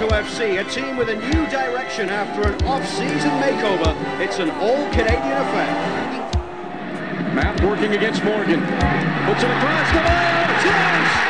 Toronto FC, a team with a new direction after an off-season makeover. It's an all-Canadian affair. Matt working against Morgan. Puts it across the line. Yes!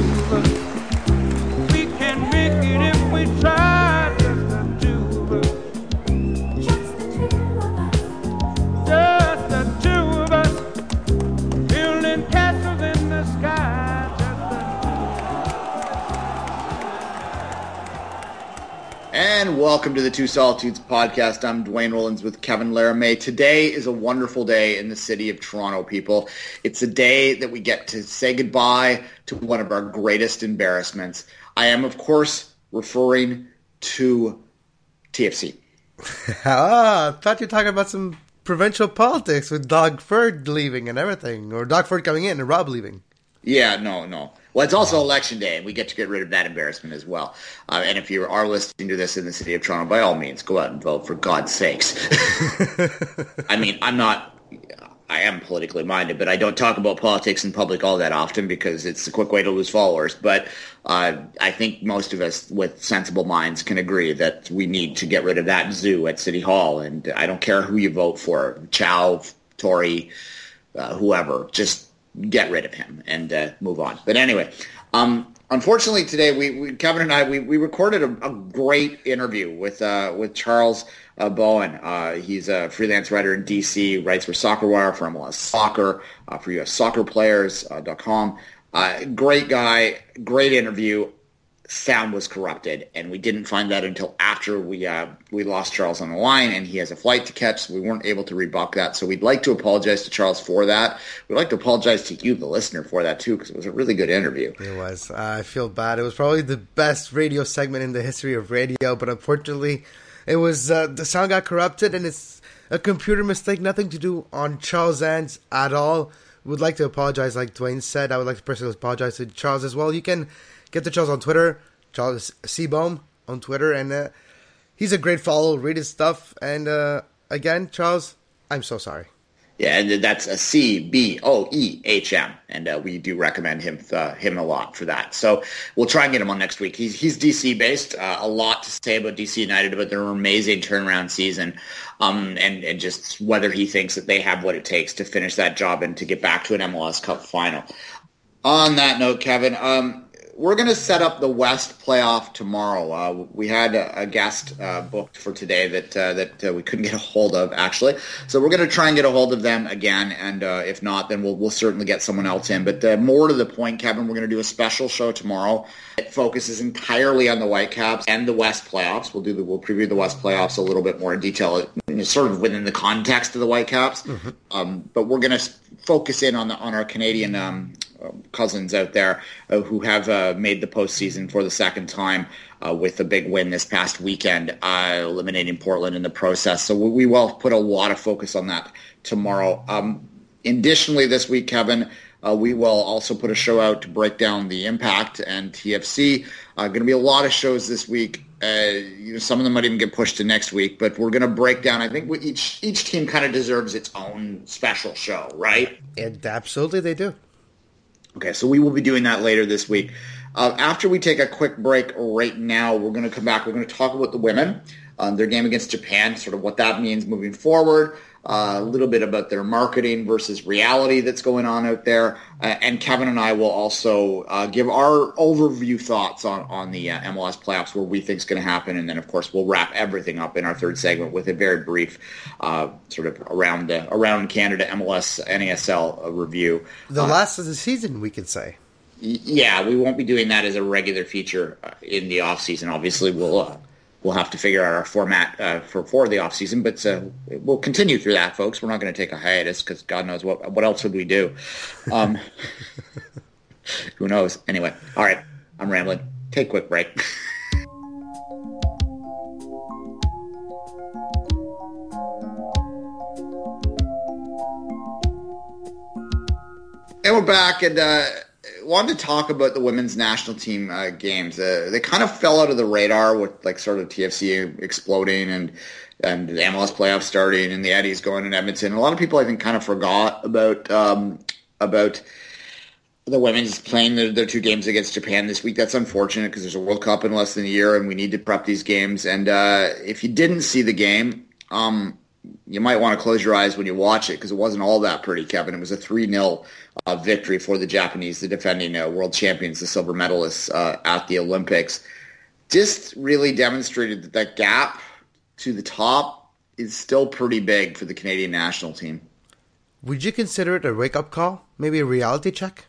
welcome to the Two Solitudes podcast. I'm Duane Rollins with Kevin Laramee. Today is a wonderful day in the city of Toronto, people. It's a day that we get to say goodbye to one of our greatest embarrassments. I am, of course, referring to TFC. Ah, I thought you were talking about some provincial politics with Doug Ford leaving and everything, or Doug Ford coming in and Rob leaving. Yeah, no, no. Well, it's also election day, and we get to get rid of that embarrassment as well. Uh, and if you are listening to this in the city of Toronto, by all means, go out and vote for God's sakes. I mean, I'm not. I am politically minded, but I don't talk about politics in public all that often because it's a quick way to lose followers. But uh, I think most of us with sensible minds can agree that we need to get rid of that zoo at City Hall. And I don't care who you vote for, Chow, Tory, uh, whoever, just get rid of him and uh, move on. But anyway, um, unfortunately today, we, we Kevin and I we, we recorded a, a great interview with uh, with Charles uh, Boehm. Uh, he's a freelance writer in DC, writes for Soccer Wire, for MLS Soccer, uh, for US Soccer Players.com. Uh, great guy, great interview sound was corrupted, and we didn't find that until after we uh, we lost Charles on the line, and he has a flight to catch, so we weren't able to rebuck that. So we'd like to apologize to Charles for that. We'd like to apologize to you, the listener, for that too, because it was a really good interview. It was. I feel bad. It was probably the best radio segment in the history of radio, but unfortunately, it was uh, the sound got corrupted, and it's a computer mistake, nothing to do on Charles' ends at all. Would like to apologize, like Duane said. I would like to personally apologize to Charles as well. You can get to Charles on Twitter, Charles Seabohm on Twitter, and uh, he's a great follow. Read his stuff, and uh, again, Charles, I'm so sorry. Yeah, and that's a C B O E H M, and uh, we do recommend him uh, him a lot for that. So we'll try and get him on next week. He's he's DC based. Uh, a lot to say about DC United, about their amazing turnaround season, um, and and just whether he thinks that they have what it takes to finish that job and to get back to an MLS Cup final. On that note, Kevin, um, we're going to set up the West playoff tomorrow. Uh, we had a, a guest uh, booked for today that uh, that uh, we couldn't get a hold of actually, so we're going to try and get a hold of them again. And uh, if not, then we'll we'll certainly get someone else in. But uh, more to the point, Kevin, we're going to do a special show tomorrow. It focuses entirely on the Whitecaps and the West playoffs. We'll do the we'll preview the West playoffs a little bit more in detail, sort of within the context of the Whitecaps. Um, but we're going to focus in on the on our Canadian. Um, cousins out there uh, who have uh, made the postseason for the second time uh, with a big win this past weekend, uh, eliminating Portland in the process. So we, will put a lot of focus on that tomorrow. Um, additionally, this week, Kevin, uh, we will also put a show out to break down the Impact and TFC. Uh, going to be a lot of shows this week. You know, some of them might even get pushed to next week, but we're going to break down. I think we, each each team kind of deserves its own special show, right? And absolutely, they do. Okay, so we will be doing that later this week. Uh, after we take a quick break right now, we're going to come back. We're going to talk about the women, um, their game against Japan, sort of what that means moving forward, uh, a little bit about their marketing versus reality that's going on out there. Uh, and Kevin and I will also uh, give our overview thoughts on, on the uh, MLS playoffs, where we think is going to happen. And then, of course, we'll wrap everything up in our third segment with a very brief uh, sort of around, the, around Canada MLS NASL uh, review. The last of the season, we could say. Yeah, we won't be doing that as a regular feature in the off season. Obviously, we'll uh, we'll have to figure out our format uh, for for the off season. But uh, we'll continue through that, folks. We're not going to take a hiatus because God knows what what else would we do. Um, who knows? Anyway, all right. I'm rambling. Take a quick break. and we're back and. Uh, wanted to talk about the women's national team uh, games. Uh, they kind of fell out of the radar with like sort of TFC exploding and and the MLS playoffs starting and the Eddies going in Edmonton. A lot of people, I think, kind of forgot about um, about the women's playing their, their, two games against Japan this week. That's unfortunate because there's a World Cup in less than a year, and we need to prep these games. And uh, if you didn't see the game, um, you might want to close your eyes when you watch it because it wasn't all that pretty, Kevin. It was a 3 0 uh, victory for the Japanese, the defending uh, world champions, the silver medalists uh, at the Olympics. Just really demonstrated that that gap to the top is still pretty big for the Canadian national team. Would you consider it a wake up call? Maybe a reality check?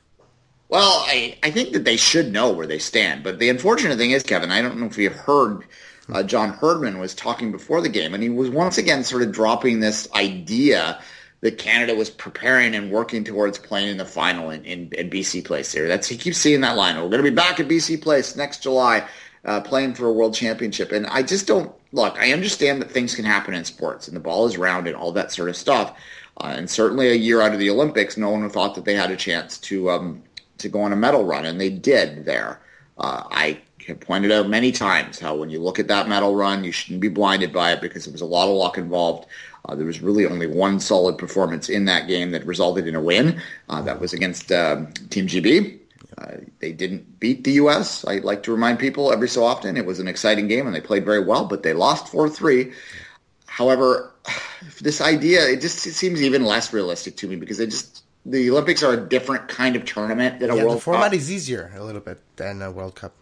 Well, I, I think that they should know where they stand. But the unfortunate thing is, Kevin, I don't know if you've heard uh, John Herdman was talking before the game, and he was once again sort of dropping this idea that Canada was preparing and working towards playing in the final in, in, in BC Place here. That's he keeps seeing that line. We're going to be back at BC Place next July, uh, playing for a world championship. And I just don't look. I understand that things can happen in sports, and the ball is round and all that sort of stuff. Uh, and certainly, a year out of the Olympics, no one thought that they had a chance to um, to go on a medal run, and they did there. Uh, I pointed out many times how when you look at that medal run, you shouldn't be blinded by it because there was a lot of luck involved. Uh, there was really only one solid performance in that game that resulted in a win. Uh, that was against um, Team GB. Uh, they didn't beat the U.S. I like to remind people every so often it was an exciting game and they played very well, but they lost 4-3. However, this idea it just it seems even less realistic to me because it just the Olympics are a different kind of tournament than a yeah, World the format Cup. is easier a little bit than a World Cup.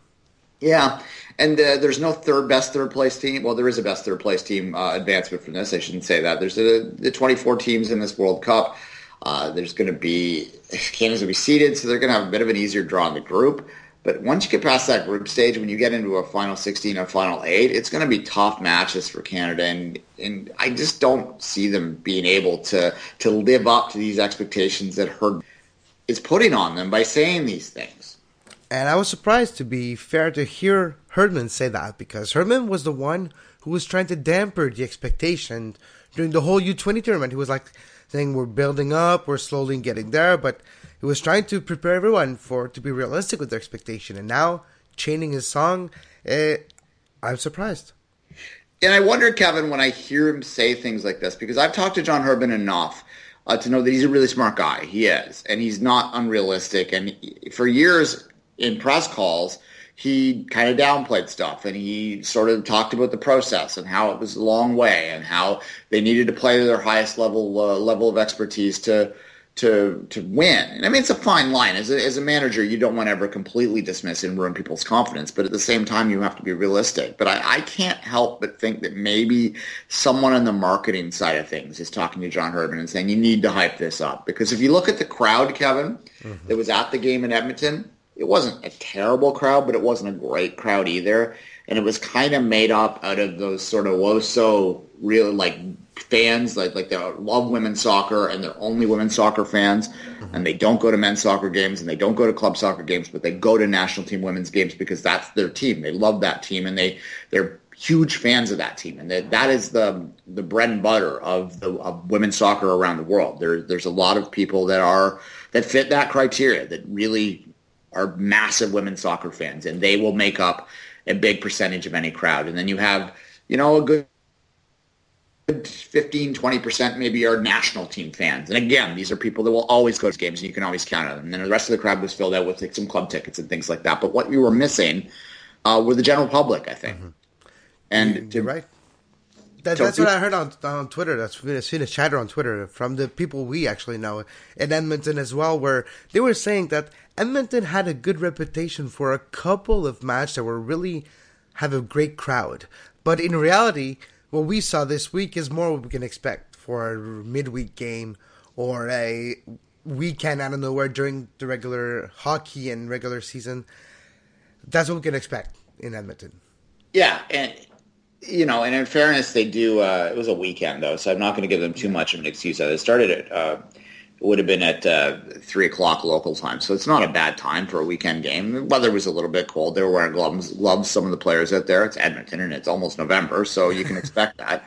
Yeah, and uh, there's no third best third place team. Well, there is a best third place team uh, advancement from this. I shouldn't say that. There's a, the 24 teams in this World Cup. Uh, there's going to be Canada's going to be seeded, so they're going to have a bit of an easier draw in the group. But once you get past that group stage, when you get into a final 16 or final eight, it's going to be tough matches for Canada, and and I just don't see them being able to to live up to these expectations that Herd is putting on them by saying these things. And I was surprised, to be fair, to hear Herdman say that because Herdman was the one who was trying to damper the expectation during the whole U20 tournament. He was like saying, "We're building up, we're slowly getting there," but he was trying to prepare everyone for to be realistic with their expectation. And now, chaining his song, eh, I'm surprised. And I wonder, Kevin, when I hear him say things like this, because I've talked to John Herdman enough uh, to know that he's a really smart guy. He is, and he's not unrealistic. And for years in press calls, he kind of downplayed stuff and he sort of talked about the process and how it was a long way and how they needed to play to their highest level uh, level of expertise to to to win. And I mean, it's a fine line. As a, as a manager, you don't want to ever completely dismiss and ruin people's confidence, but at the same time, you have to be realistic. But I, I can't help but think that maybe someone on the marketing side of things is talking to John Herdman and saying, you need to hype this up. Because if you look at the crowd, Kevin, mm-hmm. that was at the game in Edmonton, it wasn't a terrible crowd, but it wasn't a great crowd either. And it was kind of made up out of those sort of WOSO real like fans like like they love women's soccer and they're only women's soccer fans mm-hmm. and they don't go to men's soccer games and they don't go to club soccer games but they go to national team women's games because that's their team they love that team and they they're huge fans of that team and that that is the the bread and butter of the of women's soccer around the world there there's a lot of people that are that fit that criteria that really are massive women's soccer fans and they will make up a big percentage of any crowd and then you have you know a good 15, 20% maybe are national team fans. And again, these are people that will always go to games and you can always count on them. And then the rest of the crowd was filled out with like, some club tickets and things like that. But what you were missing uh, were the general public, I think. Mm-hmm. And to, right. That, that's what I heard on on Twitter. That's we've seen a chatter on Twitter from the people we actually know in Edmonton as well, where they were saying that Edmonton had a good reputation for a couple of matches that were really have a great crowd, but in reality, what we saw this week is more what we can expect for a midweek game or a weekend out of nowhere during the regular hockey and regular season. That's what we can expect in Edmonton. Yeah, and you know, and in fairness, they do. Uh, it was a weekend though, so I'm not going to give them too much of an excuse. It started at uh, would have been at uh, three o'clock local time, so it's not a bad time for a weekend game. The weather was a little bit cold; they were wearing gloves. Gloves. Some of the players out there. It's Edmonton, and it's almost November, so you can expect that.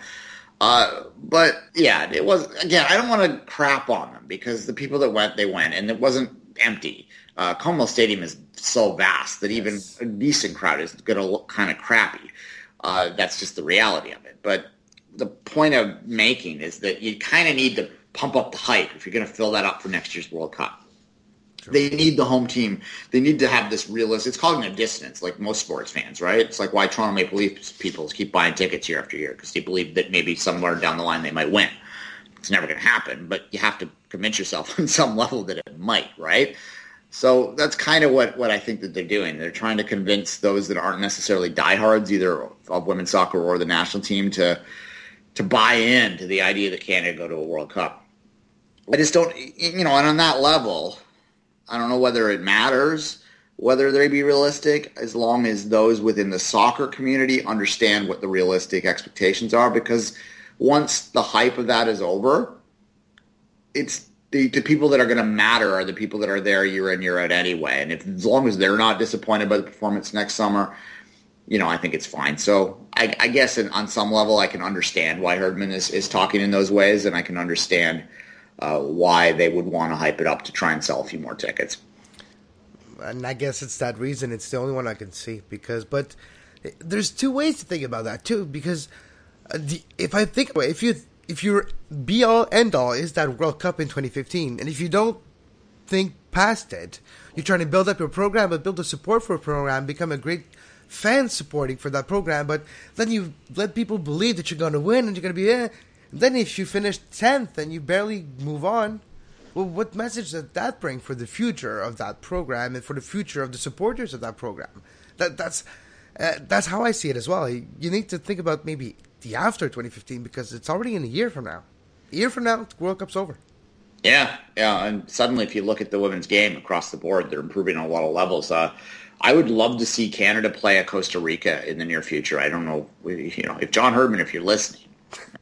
Uh, but yeah, it was again. I don't want to crap on them because the people that went, they went, and it wasn't empty. Uh, Commonwealth Stadium is so vast that even yes. a decent crowd is going to look kind of crappy. Uh, that's just the reality of it. But the point of making is that you kind of need to pump up the hype if you're going to fill that up for next year's World Cup. They need the home team. They need to have this realistic. It's cognitive dissonance, like most sports fans, right? It's like why Toronto Maple Leafs people keep buying tickets year after year because they believe that maybe somewhere down the line they might win. It's never going to happen, but you have to convince yourself on some level that it might, right? So that's kind of what, what I think that they're doing. They're trying to convince those that aren't necessarily diehards, either of women's soccer or the national team, to to buy in to the idea that Canada go to a World Cup. I just don't, you know, and on that level, I don't know whether it matters whether they be realistic as long as those within the soccer community understand what the realistic expectations are because once the hype of that is over, it's the, the people that are going to matter are the people that are there year in year out anyway. And if as long as they're not disappointed by the performance next summer, you know, I think it's fine. So I, I guess in, on some level, I can understand why Herdman is, is talking in those ways, and I can understand uh, why they would want to hype it up to try and sell a few more tickets. And I guess it's that reason. It's the only one I can see because, but there's two ways to think about that too. Because uh, if I think if you if your be all end all is that World Cup in 2015, and if you don't think past it, you're trying to build up your program, but build a support for a program, become a great fan supporting for that program, but then you let people believe that you're going to win and you're going to be, eh, then if you finish 10th and you barely move on, well, what message does that bring for the future of that program and for the future of the supporters of that program? That that's uh, that's how I see it as well. You need to think about maybe the after 2015 because it's already in a year from now. A year from now, World Cup's over. Yeah, yeah, and suddenly, if you look at the women's game across the board, they're improving on a lot of levels. Uh, I would love to see Canada play at Costa Rica in the near future. I don't know, you know, if John Herdman, if you're listening,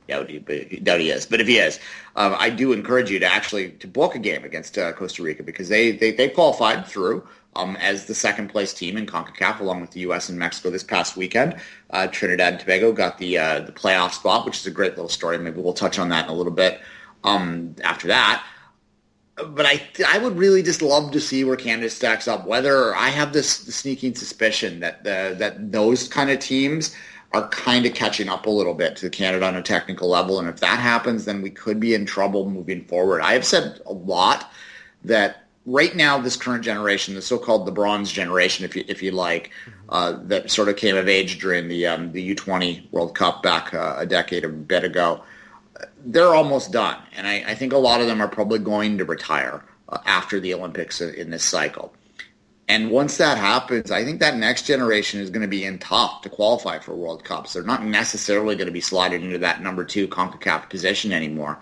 doubt he, doubt he is. But if he is, um, I do encourage you to actually to book a game against uh, Costa Rica because they they, they qualified through um, as the second place team in Concacaf along with the U.S. and Mexico this past weekend. Uh, Trinidad and Tobago got the uh, the playoff spot, which is a great little story. Maybe we'll touch on that in a little bit um, after that. But I I would really just love to see where Canada stacks up. Whether I have this sneaking suspicion that the, that those kind of teams are kind of catching up a little bit to Canada on a technical level. And if that happens, then we could be in trouble moving forward. I have said a lot that right now, this current generation, the so-called the bronze generation, if you, if you like, uh, that sort of came of age during the, um, the U20 World Cup back uh, a decade or a bit ago, they're almost done. And I, I, think a lot of them are probably going to retire uh, after the Olympics in this cycle. And once that happens, I think that next generation is going to be in tough to qualify for World Cups. They're not necessarily going to be slotted into that number two CONCACAF position anymore.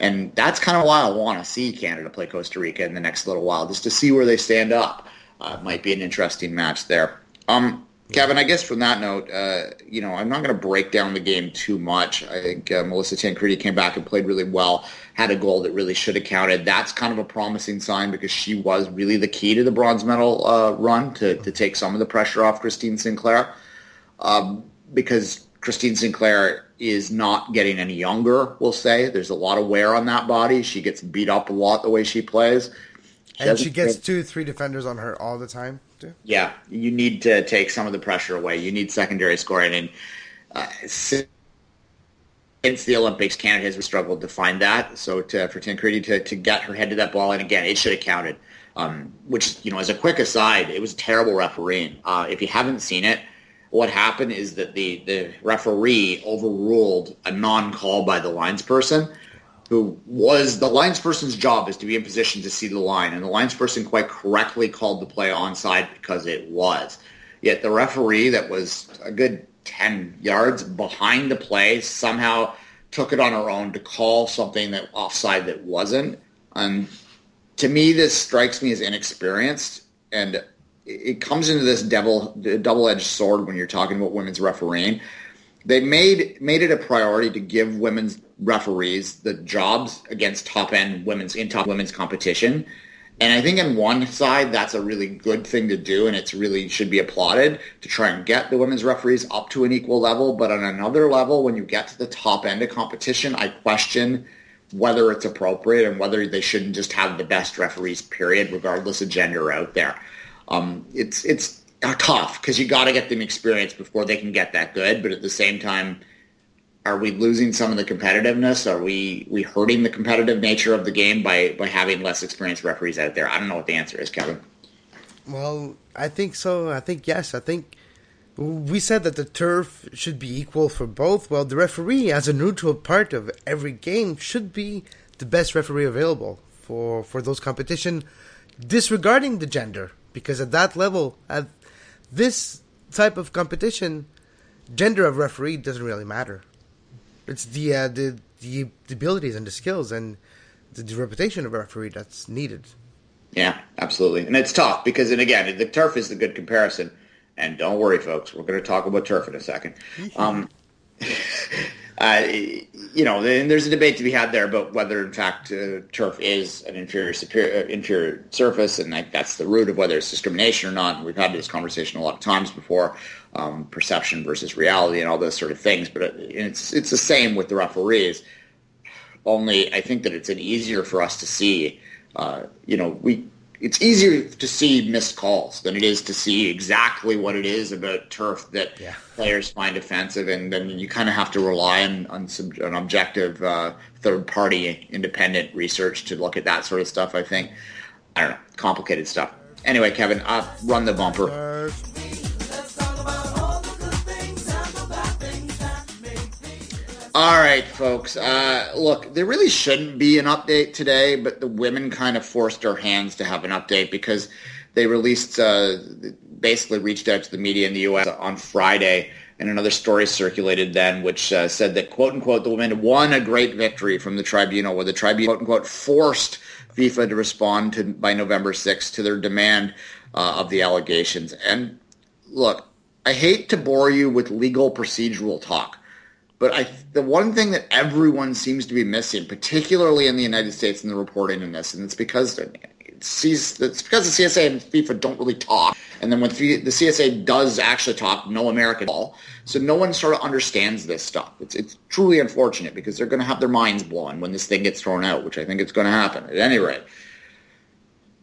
And that's kind of why I want to see Canada play Costa Rica in the next little while, just to see where they stand up. Uh, might be an interesting match there. Um, Kevin, I guess from that note, uh, you know, I'm not going to break down the game too much. I think uh, Melissa Tancredi came back and played really well, had a goal that really should have counted. That's kind of a promising sign because she was really the key to the bronze medal uh, run to, to take some of the pressure off Christine Sinclair. Um, because Christine Sinclair is not getting any younger, we'll say. There's a lot of wear on that body. She gets beat up a lot the way she plays. She and she gets two, three defenders on her all the time to. Yeah, you need to take some of the pressure away. You need secondary scoring, and uh, since the Olympics, Canada has struggled to find that. So to, for Tancredi to, to get her head to that ball, and again, it should have counted. Um, which, you know, as a quick aside, it was a terrible refereeing. Uh, if you haven't seen it, what happened is that the, the referee overruled a non-call by the linesperson who was the linesperson's job is to be in position to see the line, and the linesperson quite correctly called the play onside because it was. Yet the referee that was a good 10 yards behind the play somehow took it on her own to call something that offside that wasn't. And to me, this strikes me as inexperienced, and it comes into this devil double-edged sword when you're talking about women's refereeing. They made made it a priority to give women's referees the jobs against top end women's in top women's competition. And I think on one side that's a really good thing to do and it's really should be applauded to try and get the women's referees up to an equal level. But on another level, when you get to the top end of competition, I question whether it's appropriate and whether they shouldn't just have the best referees, period, regardless of gender out there. Um, it's it's tough because you got to get them experience before they can get that good. But at the same time, are we losing some of the competitiveness? Are we we hurting the competitive nature of the game by by having less experienced referees out there? I don't know what the answer is, Kevin. Well, I think so. I think yes. I think we said that the turf should be equal for both. Well, the referee, as a neutral part of every game, should be the best referee available for for those competition, disregarding the gender, because at that level, at this type of competition, gender of referee doesn't really matter. It's the uh, the, the the abilities and the skills and the, the reputation of a referee that's needed. Yeah, absolutely, and it's tough because, and again, the turf is the good comparison and don't worry, folks, we're going to talk about turf in a second. Um, uh, you know, and there's a debate to be had there about whether, in fact, uh, turf is an inferior superior, uh, inferior surface, and like, that's the root of whether it's discrimination or not. And we've had this conversation a lot of times before, um, perception versus reality, and all those sort of things. But it's it's the same with the referees. Only, I think that it's an easier for us to see. Uh, you know, we it's easier to see missed calls than it is to see exactly what it is about turf that yeah. players find offensive, and then you kind of have to rely on on some an objective uh, third party independent research to look at that sort of stuff. I think I don't know, complicated stuff. Anyway, Kevin, uh, run the bumper. All right, folks. Uh, look, there really shouldn't be an update today, but the women kind of forced our hands to have an update because they released, uh, basically reached out to the media in the U.S. on Friday, and another story circulated then, which uh, said that, quote unquote, the women won a great victory from the tribunal, where the tribunal, quote unquote, forced FIFA to respond to, by November 6th to their demand uh, of the allegations. And look, I hate to bore you with legal procedural talk but I, the one thing that everyone seems to be missing, particularly in the United States in the reporting in this, and it's because it's, it's because the CSA and FIFA don't really talk. And then when the CSA does actually talk, no American at all. So no one sort of understands this stuff. It's, it's truly unfortunate because they're going to have their minds blown when this thing gets thrown out, which I think it's going to happen. At any rate,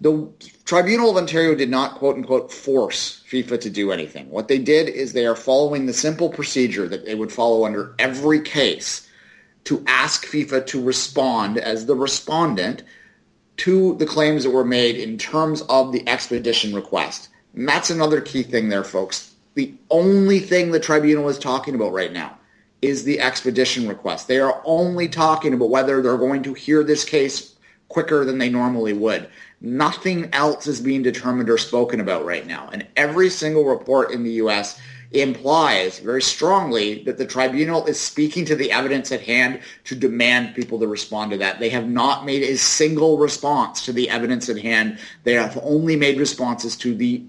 the Tribunal of Ontario did not quote unquote force FIFA to do anything. What they did is they are following the simple procedure that they would follow under every case to ask FIFA to respond as the respondent to the claims that were made in terms of the expedition request. And that's another key thing there, folks. The only thing the tribunal is talking about right now is the expedition request. They are only talking about whether they're going to hear this case quicker than they normally would. Nothing else is being determined or spoken about right now. And every single report in the U.S. implies very strongly that the tribunal is speaking to the evidence at hand to demand people to respond to that. They have not made a single response to the evidence at hand. They have only made responses to the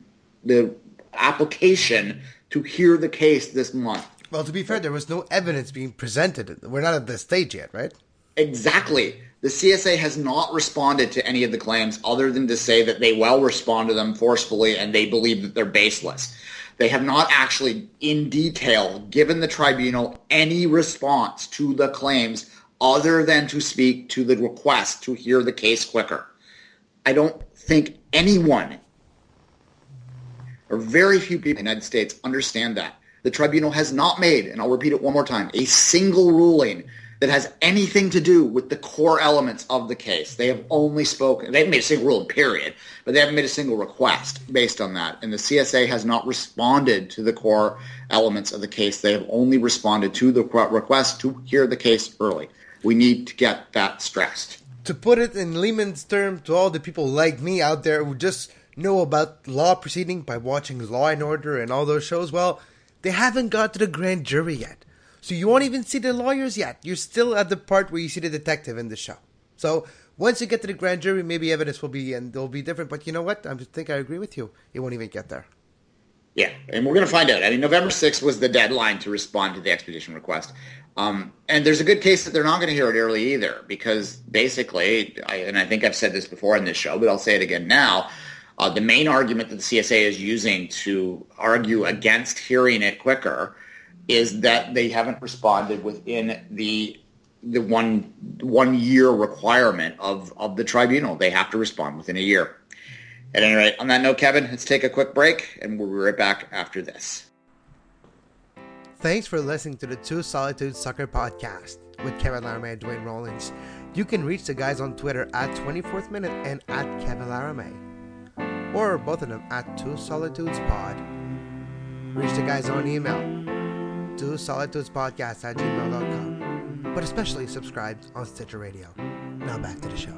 the application to hear the case this month. Well, to be fair, there was no evidence being presented. We're not at the stage yet, right? Exactly. The CSA has not responded to any of the claims other than to say that they will respond to them forcefully and they believe that they're baseless. They have not actually, in detail, given the tribunal any response to the claims other than to speak to the request to hear the case quicker. I don't think anyone or very few people in the United States understand that. The tribunal has not made, and I'll repeat it one more time, a single ruling that has anything to do with the core elements of the case. They have only spoken, they haven't made a single ruling, period, but they haven't made a single request based on that. And the CSA has not responded to the core elements of the case. They have only responded to the request to hear the case early. We need to get that stressed. To put it in layman's terms, to all the people like me out there who just know about law proceeding by watching Law and Order and all those shows, well, they haven't got to the grand jury yet. So you won't even see the lawyers yet. You're still at the part where you see the detective in the show. So once you get to the grand jury, maybe evidence will be and they'll be different. But you know what? I think I agree with you. It won't even get there. Yeah, and we're going to find out. I mean, November 6th was the deadline to respond to the expedition request. Um, and there's a good case that they're not going to hear it early either, because basically, I, and I think I've said this before in this show, but I'll say it again now. Uh, the main argument that the CSA is using to argue against hearing it quicker is that they haven't responded within the the one one year requirement of of the tribunal. They have to respond within a year. At any rate, on that note, Kevin, let's take a quick break, and we'll be right back after this. Thanks for listening to the Two Solitude Soccer Podcast with Kevin Laramee and Duane Rollins. You can reach the guys on Twitter at 24th Minute and at Kevin Laramee. Or both of them at Two Solitudes Pod. Reach the guys on email, Two Solitudes Podcast at gmail.com. But especially subscribe on Stitcher Radio. Now back to the show.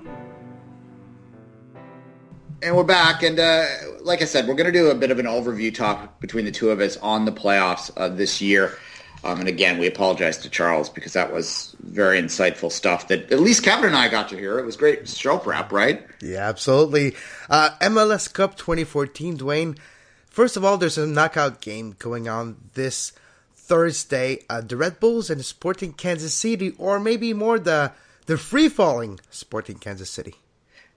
And we're back, and uh, like I said, we're going to do a bit of an overview talk between the two of us on the playoffs uh, this year. Um, and again, we apologize to Charles because that was very insightful stuff that at least Kevin and I got to hear. It was great show prep, right? Yeah, absolutely. Uh, MLS Cup 2014, Duane. First of all, there's a knockout game going on this Thursday. Uh, the Red Bulls and Sporting Kansas City, or maybe more the the free falling Sporting Kansas City.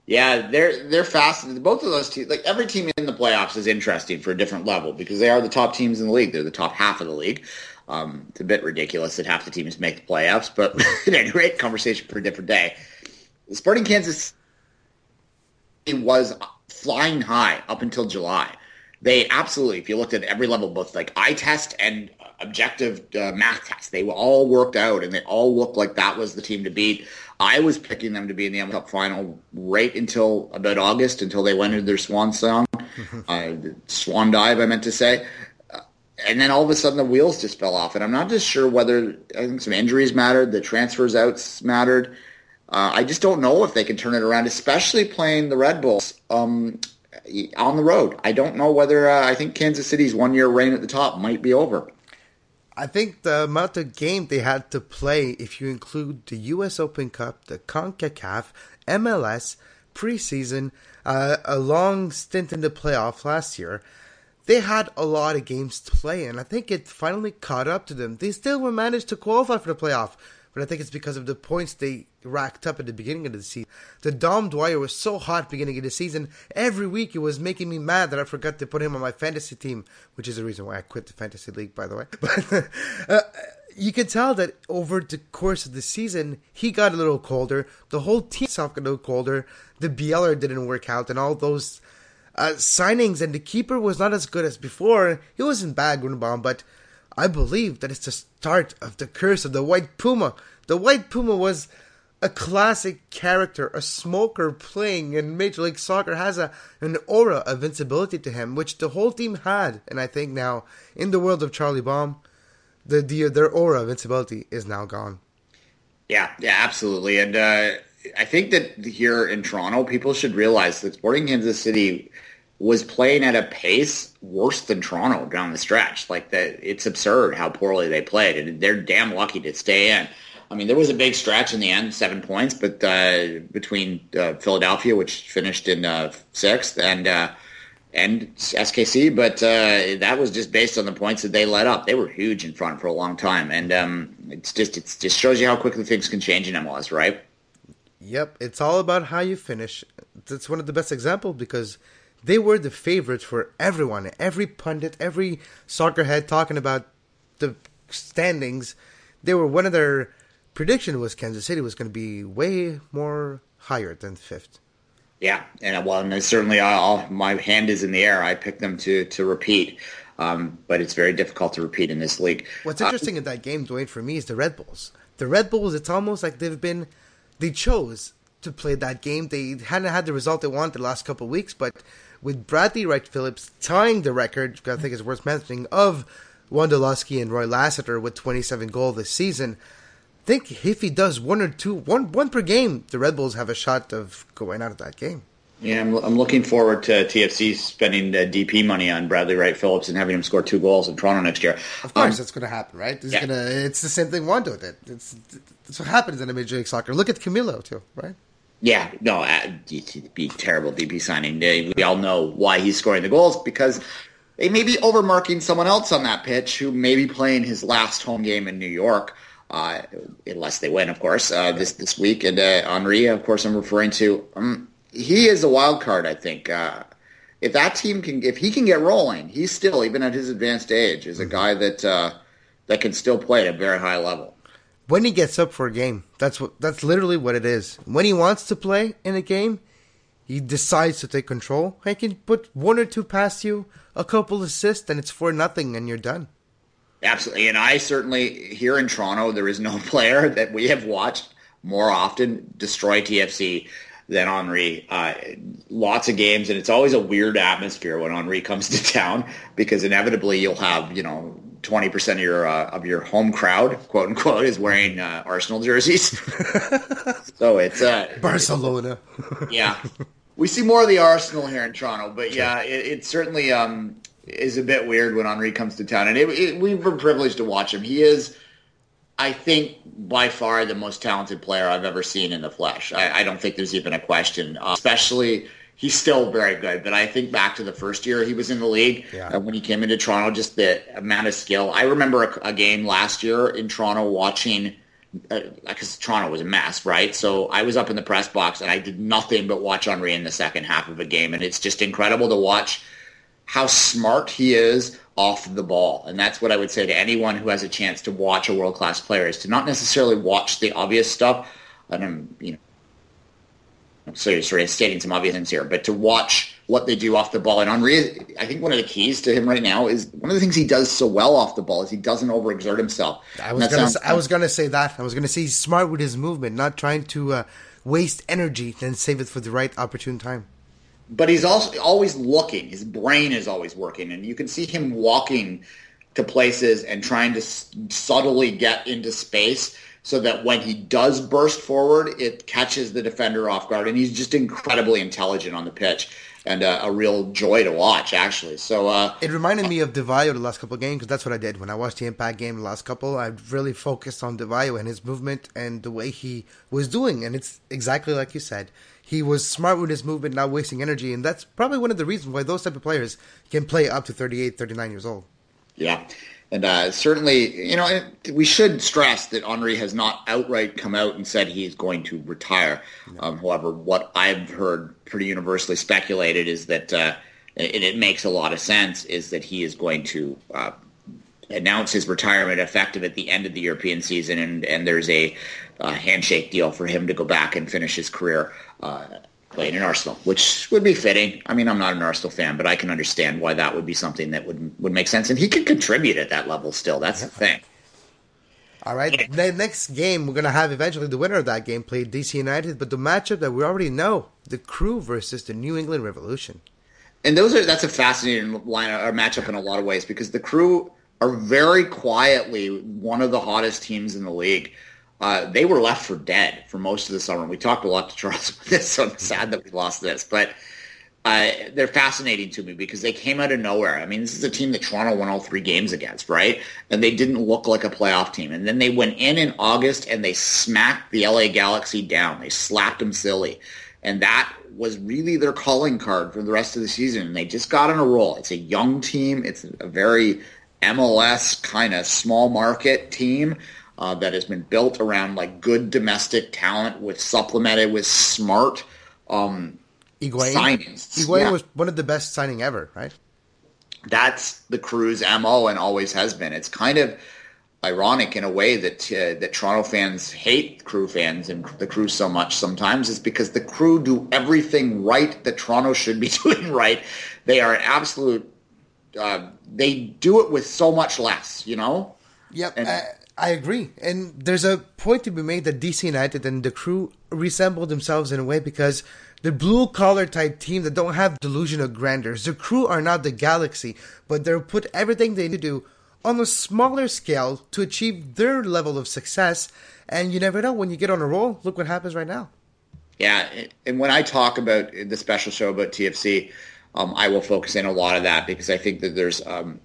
Yeah, they're they're fast. Both of those teams, like every team in the playoffs, is interesting for a different level because they are the top teams in the league. They're the top half of the league. Um, it's a bit ridiculous that half the teams make the playoffs, but at any rate, conversation for a different day. Sporting Kansas was flying high up until July. They absolutely, if you looked at every level, both like eye test and objective uh, math test, they all worked out and they all looked like that was the team to beat. I was picking them to be in the MLS Cup final right until about August, until they went into their swan song, uh, swan dive, I meant to say. Uh, and then all of a sudden the wheels just fell off. And I'm not just sure whether, I think some injuries mattered, the transfers outs mattered. Uh, I just don't know if they can turn it around, especially playing the Red Bulls um, on the road. I don't know whether, uh, I think Kansas City's one year reign at the top might be over. I think the amount of game they had to play, if you include the U.S. Open Cup, the CONCACAF, MLS, preseason, uh, a long stint in the playoff last year, they had a lot of games to play, and I think it finally caught up to them. They still managed to qualify for the playoff, but I think it's because of the points they racked up at the beginning of the season. The Dom Dwyer was so hot beginning of the season. Every week it was making me mad that I forgot to put him on my fantasy team, which is the reason why I quit the fantasy league, by the way. But uh, you can tell that over the course of the season, he got a little colder. The whole team got a little colder. The BLR didn't work out, and all those uh, signings, and the keeper was not as good as before. He wasn't bad, Gruenebaum, but I believe that it's the start of the curse of the White Puma. The White Puma was a classic character, a smoker playing in Major League Soccer, has a an aura of invincibility to him, which the whole team had. And I think now, in the world of Charlie Baum, the, the their aura of invincibility is now gone. Yeah, yeah, absolutely. And uh, I think that here in Toronto, people should realize that Sporting Kansas City was playing at a pace worse than Toronto down the stretch. Like that, it's absurd how poorly they played, and they're damn lucky to stay in. I mean, there was a big stretch in the end, seven points, but uh, between uh, Philadelphia, which finished in uh, sixth, and uh, and SKC, but uh, that was just based on the points that they let up. They were huge in front for a long time, and um, it's just it just shows you how quickly things can change in MLS, right? Yep, it's all about how you finish. That's one of the best examples because they were the favorites for everyone, every pundit, every soccer head talking about the standings. They were one of their prediction was Kansas City was going to be way more higher than fifth. Yeah, and well, and certainly, I'll, my hand is in the air. I picked them to to repeat, um, but it's very difficult to repeat in this league. What's interesting uh, in that game, Duane, for me, is the Red Bulls. The Red Bulls, it's almost like they've been, they chose to play that game. They hadn't had the result they wanted the last couple of weeks, but with Bradley Wright Phillips tying the record, I think it's worth mentioning, of Wondolowski and Roy Lassiter with 27 goals this season. I think if he does one or two, one one per game, the Red Bulls have a shot of going out of that game. Yeah, I'm, I'm looking forward to TFC spending the DP money on Bradley Wright Phillips and having him score two goals in Toronto next year. Of course, um, that's going to happen, right? It's, yeah. gonna, it's the same thing Juan did. It's, it's what happens in a Major League Soccer. Look at Camilo, too, right? Yeah, no, it'd uh, be terrible DP signing. We all know why he's scoring the goals because they may be overmarking someone else on that pitch who may be playing his last home game in New York uh, unless they win, of course, uh, this this week. And uh, Henry, of course, I'm referring to. Um, he is a wild card, I think. Uh, if that team can, if he can get rolling, he's still, even at his advanced age, is a mm-hmm. guy that uh, that can still play at a very high level. When he gets up for a game. That's what that's literally what it is. When he wants to play in a game, he decides to take control. He can put one or two past you, a couple assists, and it's for nothing, and you're done. Absolutely, and I certainly here in Toronto, there is no player that we have watched more often destroy TFC than Henry. Uh, lots of games, and it's always a weird atmosphere when Henry comes to town because inevitably you'll have you know twenty percent of your uh, of your home crowd, quote unquote, is wearing uh, Arsenal jerseys. so it's uh, Barcelona. yeah, we see more of the Arsenal here in Toronto, but yeah, it, it certainly um, is a bit weird when Henry comes to town, and it, it, we've been privileged to watch him. He is. I think by far the most talented player I've ever seen in the flesh. I, I don't think there's even a question, uh, especially he's still very good. But I think back to the first year he was in the league Yeah. uh, when he came into Toronto, just the amount of skill. I remember a, a game last year in Toronto watching because Toronto was a mess, right? So I was up in the press box and I did nothing but watch Henry in the second half of a game, and it's just incredible to watch how smart he is off the ball. And that's what I would say to anyone who has a chance to watch a world class player is to not necessarily watch the obvious stuff. And I'm, you know, so sort of stating some obvious things here, but to watch what they do off the ball. And Henry, I think one of the keys to him right now is one of the things he does so well off the ball is he doesn't overexert himself. I was gonna sounds- say, I was gonna say that. I was gonna say he's smart with his movement, not trying to uh, waste energy and save it for the right opportune time. but he's also always looking. His brain is always working, and you can see him walking to places and trying to s- subtly get into space so that when he does burst forward, it catches the defender off guard. And he's just incredibly intelligent on the pitch and uh, a real joy to watch, actually. So uh, It reminded me of Di Vaio the last couple of games because that's what I did when I watched the Impact game the last couple. I really focused on Di Vaio and his movement and the way he was doing, and it's exactly like you said. He was smart with his movement, not wasting energy, and that's probably one of the reasons why those type of players can play up to 38, 39 years old. Yeah. And uh, certainly, you know, we should stress that Henry has not outright come out and said he's going to retire. Um, however, what I've heard pretty universally speculated is that, uh, and it makes a lot of sense, is that he is going to uh, announce his retirement effective at the end of the European season, and, and there's a, uh handshake deal for him to go back and finish his career uh, playing in Arsenal, which would be fitting. I mean, I'm not an Arsenal fan, but I can understand why that would be something that would would make sense, and he could contribute at that level still. That's the thing. All right, the next game we're gonna have eventually the winner of that game played DC United, but the matchup that we already know, the Crew versus the New England Revolution. And those are that's a fascinating line or matchup in a lot of ways because the crew are very quietly one of the hottest teams in the league. Uh, they were left for dead for most of the summer. We talked a lot to Charles about this, so I'm sad that we lost this. But uh, they're fascinating to me because they came out of nowhere. I mean, this is a team that Toronto won all three games against, right? And they didn't look like a playoff team. And then they went in in August and they smacked the LA Galaxy down. They slapped them silly. And that was really their calling card for the rest of the season. And they just got on a roll. It's a young team. It's a very MLS kind of small market team uh, that has been built around like good domestic talent with supplemented with smart um, signings. Higuain Yeah. was one of the best signing ever, right? that's the crew's mo and always has been. It's kind of ironic in a way that uh, that Toronto fans hate crew fans and the crew so much sometimes is because the crew do everything right that Toronto should be doing right. They are absolute. Uh, they do it with so much less, you know. Yep, And- I, I agree. And there's a point to be made that DC United and the crew resemble themselves in a way because the blue collar type team that don't have delusion of grandeur. The crew are not the galaxy, but they'll put everything they need to do on a smaller scale to achieve their level of success. And you never know when you get on a roll. Look what happens right now. Yeah, and when I talk about the special show about TFC, um, I will focus in a lot of that because I think that there's um,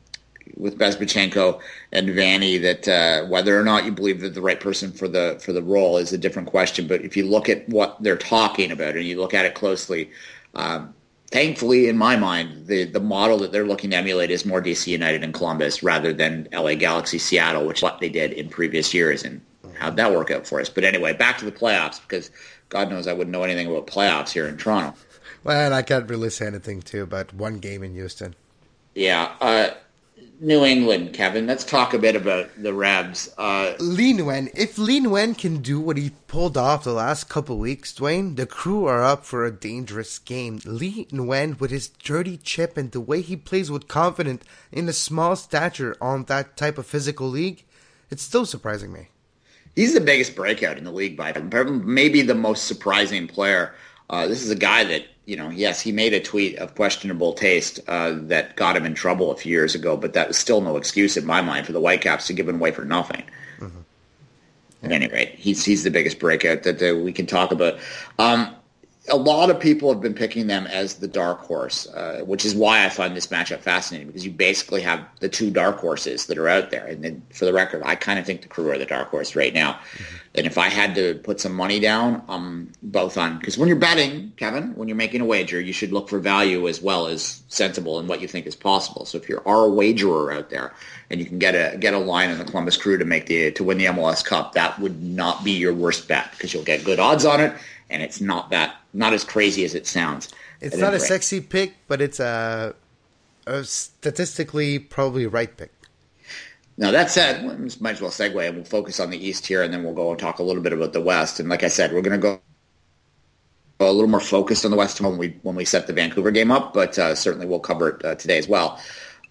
with Bezbatchenko and Vanney that uh, whether or not you believe that the right person for the for the role is a different question. But if you look at what they're talking about and you look at it closely, um, thankfully, in my mind, the the model that they're looking to emulate is more DC United and Columbus rather than LA Galaxy Seattle, which is what they did in previous years. And how'd that work out for us? But anyway, back to the playoffs because God knows I wouldn't know anything about playoffs here in Toronto. Well, and I can't really say anything too about one game in Houston. Yeah. Uh, New England, Kevin. Let's talk a bit about the Revs. Uh, Lee Nguyen, if Lee Nguyen can do what he pulled off the last couple weeks, Duane, the crew are up for a dangerous game. Lee Nguyen, with his dirty chip and the way he plays with confidence in a small stature on that type of physical league, it's still surprising me. He's the biggest breakout in the league by maybe the most surprising player. Uh, this is a guy that you know, yes, he made a tweet of questionable taste uh, that got him in trouble a few years ago, but that was still no excuse in my mind for the Whitecaps to give him away for nothing. Mm-hmm. At any rate, he's he's the biggest breakout that, that we can talk about. Um, a lot of people have been picking them as the dark horse, uh, which is why I find this matchup fascinating because you basically have the two dark horses that are out there. And then, for the record, I kind of think the crew are the dark horse right now. Mm-hmm. And if I had to put some money down, um, both on because when you're betting, Kevin, when you're making a wager, you should look for value as well as sensible in what you think is possible. So if you are a wagerer out there and you can get a get a line in the Columbus Crew to make the to win the MLS Cup, that would not be your worst bet because you'll get good odds on it and it's not that not as crazy as it sounds. It's not a sexy pick, but it's a, a statistically probably right pick. Now that said, we might as well segue and we'll focus on the East here, and then we'll go and talk a little bit about the West. And like I said, we're going to go a little more focused on the West when we when we set the Vancouver game up, but uh, certainly we'll cover it uh, today as well.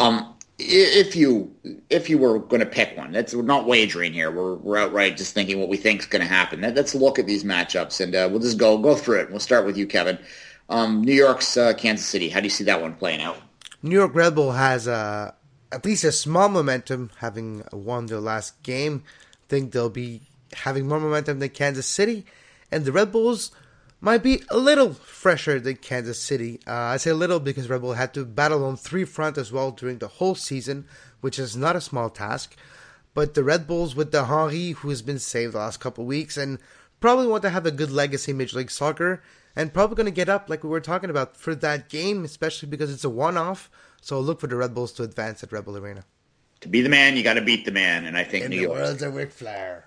Um, if you if you were going to pick one, that's we're not wagering here. We're we're outright just thinking what we think is going to happen. Let's look at these matchups and uh, we'll just go go through it. We'll start with you, Kevin. Um, New York's uh, Kansas City. How do you see that one playing out? New York Red Bull has uh, at least a small momentum, having won their last game. I think they'll be having more momentum than Kansas City, and the Red Bulls might be a little fresher than Kansas City. Uh, I say a little because Red Bull had to battle on three fronts as well during the whole season, which is not a small task. But the Red Bulls with the Henry, who has been saved the last couple weeks, and probably want to have a good legacy in Major League Soccer, and probably going to get up like we were talking about for that game, especially because it's a one-off. So look for the Red Bulls to advance at Red Bull Arena. To be the man, you got to beat the man, and I think in New the York. world's a Ric Flair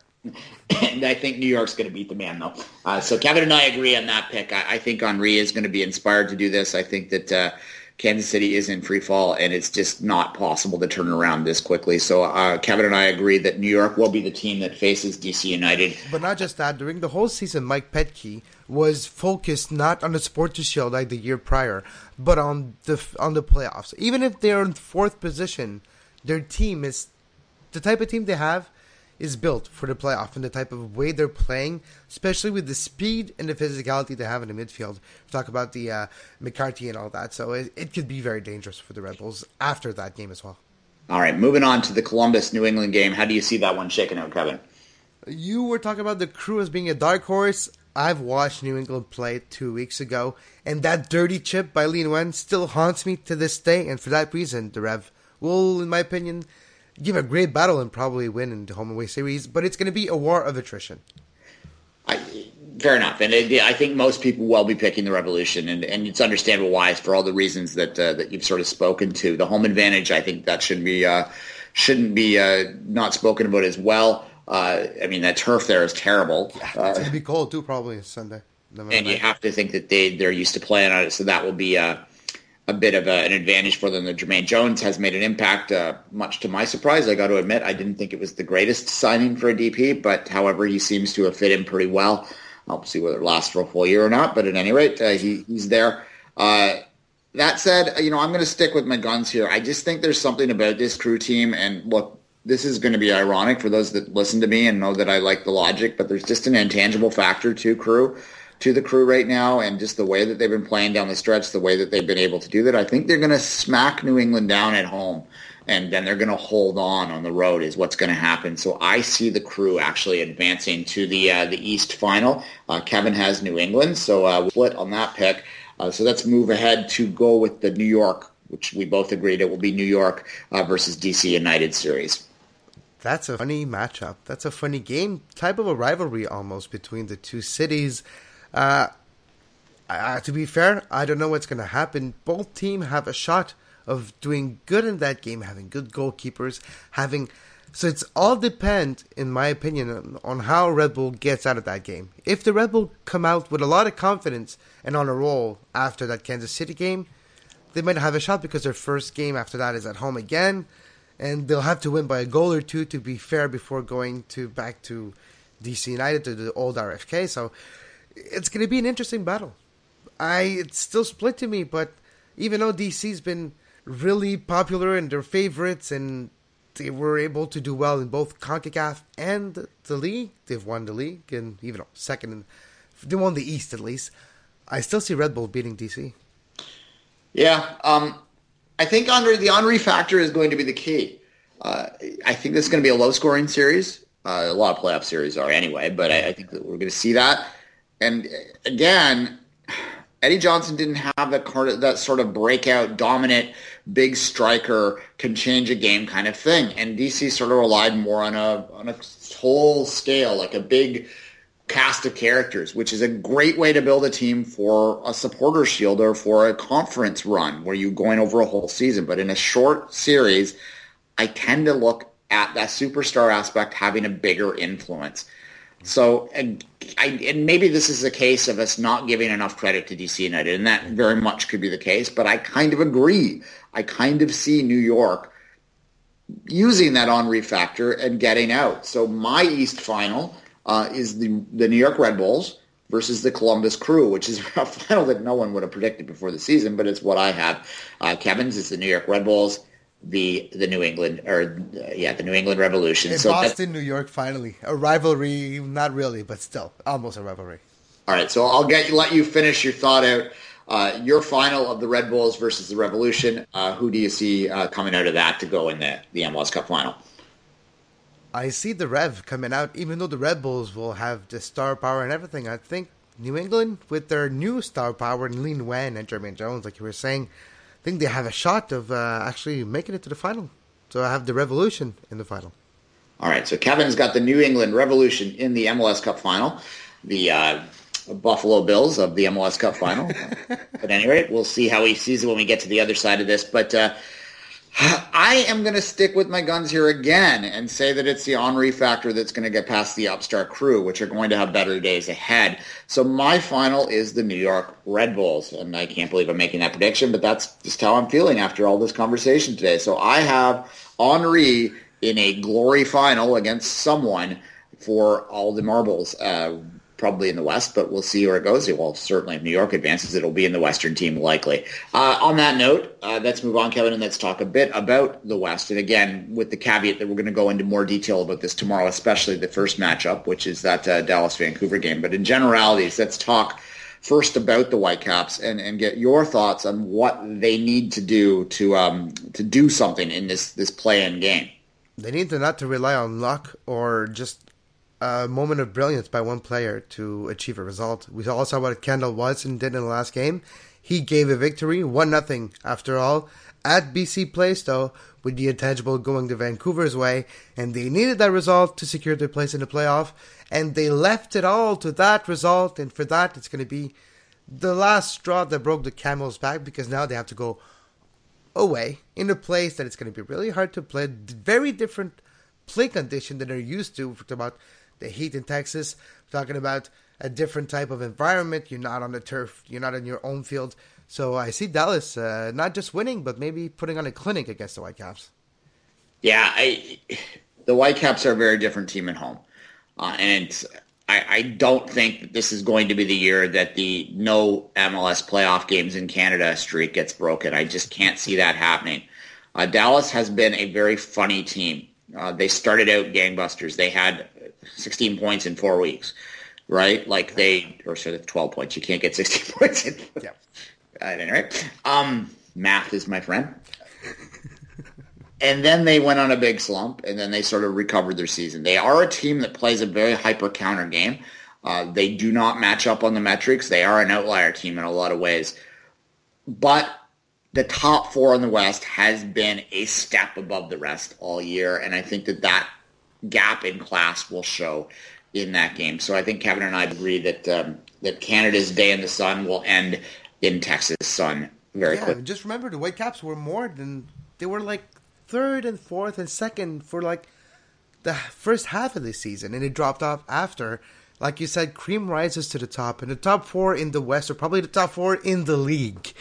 and I think New York's going to beat the man, though. Uh, so Kevin and I agree on that pick. I, I think Henry is going to be inspired to do this. I think that uh, Kansas City is in free fall, and it's just not possible to turn around this quickly. So uh, Kevin and I agree that New York will be the team that faces DC United. But not just that. During the whole season, Mike Petke was focused not on the Sport Shield like the year prior, but on the on the playoffs. Even if they're in fourth position, their team is the type of team they have is built for the playoff and the type of way they're playing, especially with the speed and the physicality they have in the midfield. We talk about the uh, McCarty and all that, so it, it could be very dangerous for the Red Bulls after that game as well. All right, moving on to the Columbus New England game. How do you see that one shaking out, Kevin? You were talking about the crew as being a dark horse. I've watched New England play two weeks ago, and that dirty chip by Lee Nguyen still haunts me to this day, and for that reason, the Rev will, in my opinion, give a great battle and probably win in the home and away series, but it's going to be a war of attrition. I, fair enough, and it, I think most people will be picking the Revolution, and, and it's understandable why, for all the reasons that uh, that you've sort of spoken to. The home advantage, I think that should be uh, shouldn't be uh, not spoken about as well. Uh, I mean, that turf there is terrible. It's going to be cold too, probably Sunday. and you have to think that they they're used to playing on it, so that will be uh, a bit of a, an advantage for them. That Jermaine Jones has made an impact, uh, much to my surprise. I got to admit, I didn't think it was the greatest signing for a DP, but however, he seems to have fit in pretty well. I'll see whether it lasts for a full year or not, but at any rate, uh, he, he's there. Uh, that said, you know, I'm going to stick with my guns here. I just think there's something about this crew team, and look, this is going to be ironic for those that listen to me and know that I like the logic, but there's just an intangible factor to crew to the crew right now and just the way that they've been playing down the stretch, the way that they've been able to do that, I think they're going to smack New England down at home and then they're going to hold on on the road is what's going to happen. So I see the crew actually advancing to the uh, the East final. Uh, Kevin has New England, so uh, we split on that pick. Uh, so let's move ahead to go with the New York, which we both agreed it will be New York uh, versus DC United series. That's a funny matchup. That's a funny game, type of a rivalry almost between the two cities. Uh, uh, to be fair, I don't know what's going to happen. Both teams have a shot of doing good in that game, having good goalkeepers, having. So it's all depend, in my opinion, on how Red Bull gets out of that game. If the Red Bull come out with a lot of confidence and on a roll after that Kansas City game, they might have a shot because their first game after that is at home again. and they'll have to win by a goal or two to be fair before going to back to DC United to the old RFK. So it's going to be an interesting battle. I it's still split to me, but even though DC's been really popular and their favorites and they were able to do well in both CONCACAF and the league. They've won the league and even though second in, they won the East at least. I still see Red Bull beating DC. Yeah, um, I think Henry, the Henry factor is going to be the key. Uh, I think this is going to be a low-scoring series. Uh, a lot of playoff series are anyway, but I, I think that we're going to see that. And again, Eddie Johnson didn't have that of, that sort of breakout, dominant, big striker can change a game kind of thing. And DC sort of relied more on a on a whole scale, like a big cast of characters, which is a great way to build a team for a supporter shield or for a conference run where you're going over a whole season. But in a short series, I tend to look at that superstar aspect having a bigger influence. So, and, I, and maybe this is a case of us not giving enough credit to DC United, and that very much could be the case. But I kind of agree. I kind of see New York using that Henry factor and getting out. So my East final uh, is the the New York Red Bulls versus the Columbus Crew, which is a final that no one would have predicted before the season, but it's what I have. Uh, Kevin's is the New York Red Bulls, the the New England or uh, yeah, the New England Revolution. In so Boston, New York, finally a rivalry, not really, but still almost a rivalry. All right, so I'll get let you finish your thought out. Uh, your final of the Red Bulls versus the Revolution. Uh, who do you see uh, coming out of that to go in the the MLS Cup final? I see the Rev coming out, even though the Red Bulls will have the star power and everything. I think New England, with their new star power and Lee Nguyen and Jermaine Jones, like you were saying, think they have a shot of uh, actually making it to the final. So I have the Revolution in the final. All right, so Kevin's got the New England Revolution in the MLS Cup final. The uh, Buffalo Bills of the MLS Cup final. At any rate, we'll see how he sees it when we get to the other side of this. But uh, I am going to stick with my guns here again and say that it's the Henry factor that's going to get past the upstart crew, which are going to have better days ahead. So my final is the New York Red Bulls. And I can't believe I'm making that prediction, but that's just how I'm feeling after all this conversation today. So I have Henry in a glory final against someone for all the marbles. Uh, probably in the West, but we'll see where it goes. Well, certainly if New York advances, it'll be in the Western team likely. Uh, on that note, uh, let's move on, Kevin, and let's talk a bit about the West. And again, with the caveat that we're going to go into more detail about this tomorrow, especially the first matchup, which is that uh, Dallas-Vancouver game. But in generalities, let's talk first about the Whitecaps and, and get your thoughts on what they need to do to um, to do something in this this play-in game. They need to not to rely on luck or just a moment of brilliance by one player to achieve a result. We all saw what Kendall was and did in the last game. He gave a victory, one nothing after all, at BC Place though, with the intangible going to Vancouver's way, and they needed that result to secure their place in the playoff, and they left it all to that result, and for that it's going to be the last straw that broke the camel's back because now they have to go away in a place that it's going to be really hard to play, very different play condition than they're used to. About the heat in Texas. We're talking about a different type of environment. You're not on the turf. You're not in your own field. So I see Dallas uh, not just winning, but maybe putting on a clinic against the Whitecaps. Yeah, I, the Whitecaps are a very different team at home, uh, and I, I, don't think that this is going to be the year that the no MLS playoff games in Canada streak gets broken. I just can't see that happening. Uh, Dallas has been a very funny team. Uh, they started out gangbusters. They had 16 points in four weeks, right? Like they, or sort of 12 points. You can't get 16 points in. Yeah. At any rate, um, math is my friend. and then they went on a big slump, and then they sort of recovered their season. They are a team that plays a very hyper counter game. Uh, they do not match up on the metrics. They are an outlier team in a lot of ways. But the top four in the West has been a step above the rest all year, and I think that that gap in class will show in that game. So I think Kevin and I agree that um, that Canada's day in the sun will end in Texas sun very yeah, quick. Just remember the Whitecaps were more than they were like third and fourth and second for like the first half of the season, and it dropped off after. Like you said, cream rises to the top, and the top four in the West are probably the top four in the league.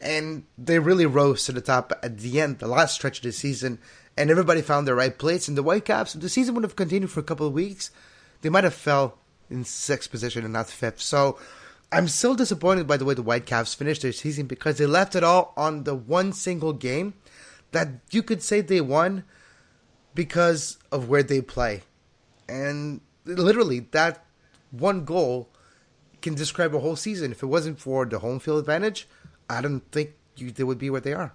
And they really rose to the top at the end, the last stretch of the season, and everybody found their right place. And the Whitecaps, if the season would have continued for a couple of weeks, they might have fell in sixth position and not fifth. So I'm still disappointed by the way the Whitecaps finished their season because they left it all on the one single game that you could say they won because of where they play. And literally, that one goal can describe a whole season. If it wasn't for the home field advantage, I don't think you, they would be where they are.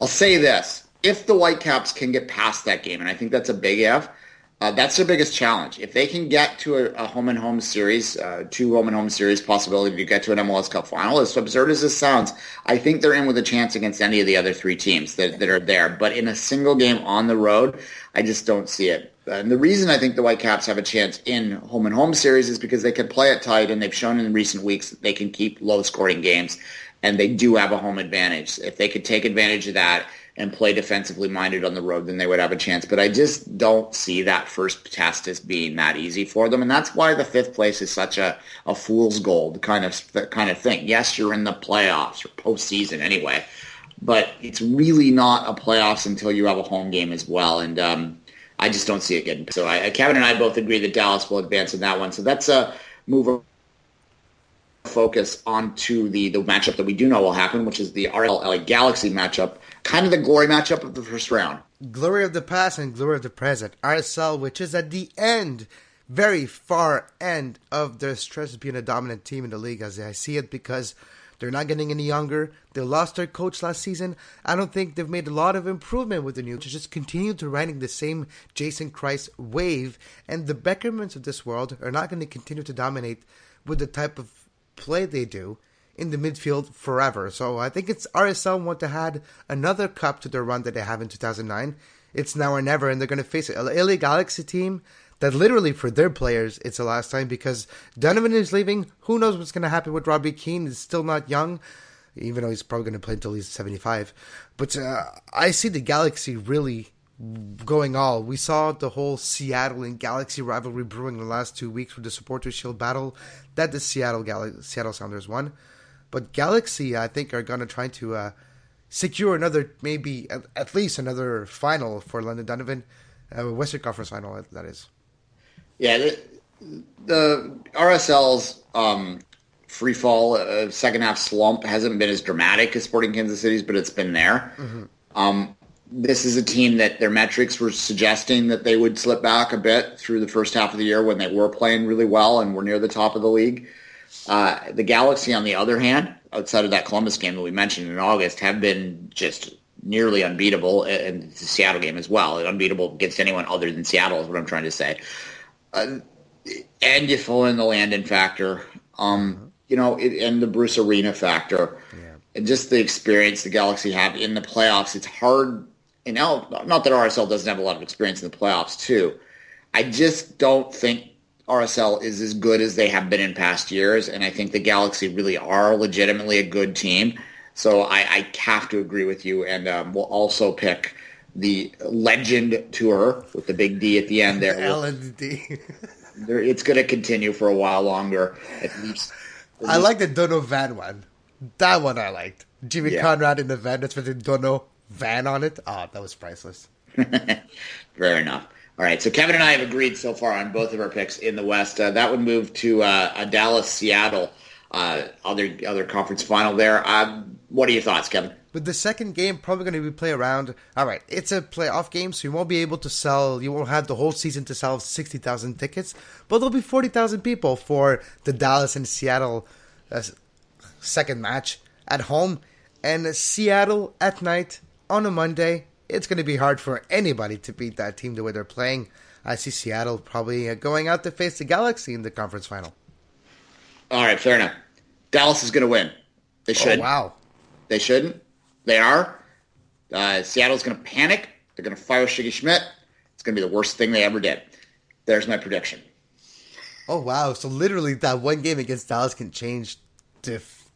I'll say this. If the Whitecaps can get past that game, and I think that's a big F, uh, that's their biggest challenge. If they can get to a, a home and home series, uh, two home and home series possibility to get to an MLS Cup final, as absurd as this sounds, I think they're in with a chance against any of the other three teams that, that are there. But in a single game on the road, I just don't see it. And the reason I think the Whitecaps have a chance in home and home series is because they can play it tight, and they've shown in recent weeks that they can keep low scoring games, and they do have a home advantage. If they could take advantage of that and play defensively minded on the road, then they would have a chance. But I just don't see that first test as being that easy for them, and that's why the fifth place is such a, a fool's gold kind of kind of thing. Yes, you're in the playoffs or postseason anyway, but it's really not a playoffs until you have a home game as well, and um, I just don't see it getting. So I, Kevin and I both agree that Dallas will advance in that one. So that's a move focus onto the, the matchup that we do know will happen, which is the RLA Galaxy matchup kind of the glory matchup of the first round. Glory of the past and glory of the present. RSL, which is at the end, very far end of their stretch of being a dominant team in the league, as I see it, because they're not getting any younger. They lost their coach last season. I don't think they've made a lot of improvement with the new. To just continue to riding the same Jason Kreis wave, and the Beckermans of this world are not going to continue to dominate with the type of play they do in the midfield forever. So I think it's RSL want to add another cup to their run that they have in 2009. It's now or never, and they're going to face an LA Galaxy team that literally for their players it's the last time because Donovan is leaving. Who knows what's going to happen with Robbie Keane? He's still not young, even though he's probably going to play until he's 75. But uh, I see the Galaxy really going all. We saw the whole Seattle and Galaxy rivalry brewing in the last two weeks with the Supporters Shield battle that the Seattle Gal- Seattle Sounders won. But Galaxy, I think, are going to try to uh, secure another, maybe at, at, least another final for Landon Donovan, uh, Western Conference final, that is. Yeah, the, the RSL's um, free fall, uh, second half slump hasn't been as dramatic as Sporting Kansas City's, but it's been there. Mm-hmm. Um, this is a team that their metrics were suggesting that they would slip back a bit through the first half of the year when they were playing really well and were near the top of the league. Uh, the Galaxy, on the other hand, outside of that Columbus game that we mentioned in August, have been just nearly unbeatable, and the Seattle game as well. Unbeatable against anyone other than Seattle is what I'm trying to say. Uh, and you throw in the Landon factor, um, you know, it, and the Bruce Arena factor, yeah. and just the experience the Galaxy have in the playoffs. It's hard, you know, not that RSL doesn't have a lot of experience in the playoffs too. I just don't think RSL is as good as they have been in past years, and I think the Galaxy really are legitimately a good team. So I, I have to agree with you, and um, we'll also pick the Legend Tour with the big D at the end there. L and D. it's going to continue for a while longer, at least. At I like the Dono Van one. That one I liked. Jimmy yeah. Conrad in the van that's with the Dono Van on it. Oh, that was priceless. Fair enough. All right, so Kevin and I have agreed so far on both of our picks in the West. Uh, that would move to uh, a Dallas Seattle uh, other other conference final there. Um, what are your thoughts, Kevin? But the second game probably going to be play around. All right, it's a playoff game, so you won't be able to sell. You won't have the whole season to sell sixty thousand tickets, but there'll be forty thousand people for the Dallas and Seattle uh, second match at home, and Seattle at night on a Monday it's going to be hard for anybody to beat that team the way they're playing. I see Seattle probably uh, going out to face the Galaxy in the conference final. All right, fair enough. Dallas is going to win. They should. Oh, wow. They shouldn't. They are. Uh, Seattle's going to panic. They're going to fire Sigi Schmid. It's going to be the worst thing they ever did. There's my prediction. Oh wow! So literally, that one game against Dallas can change the, f-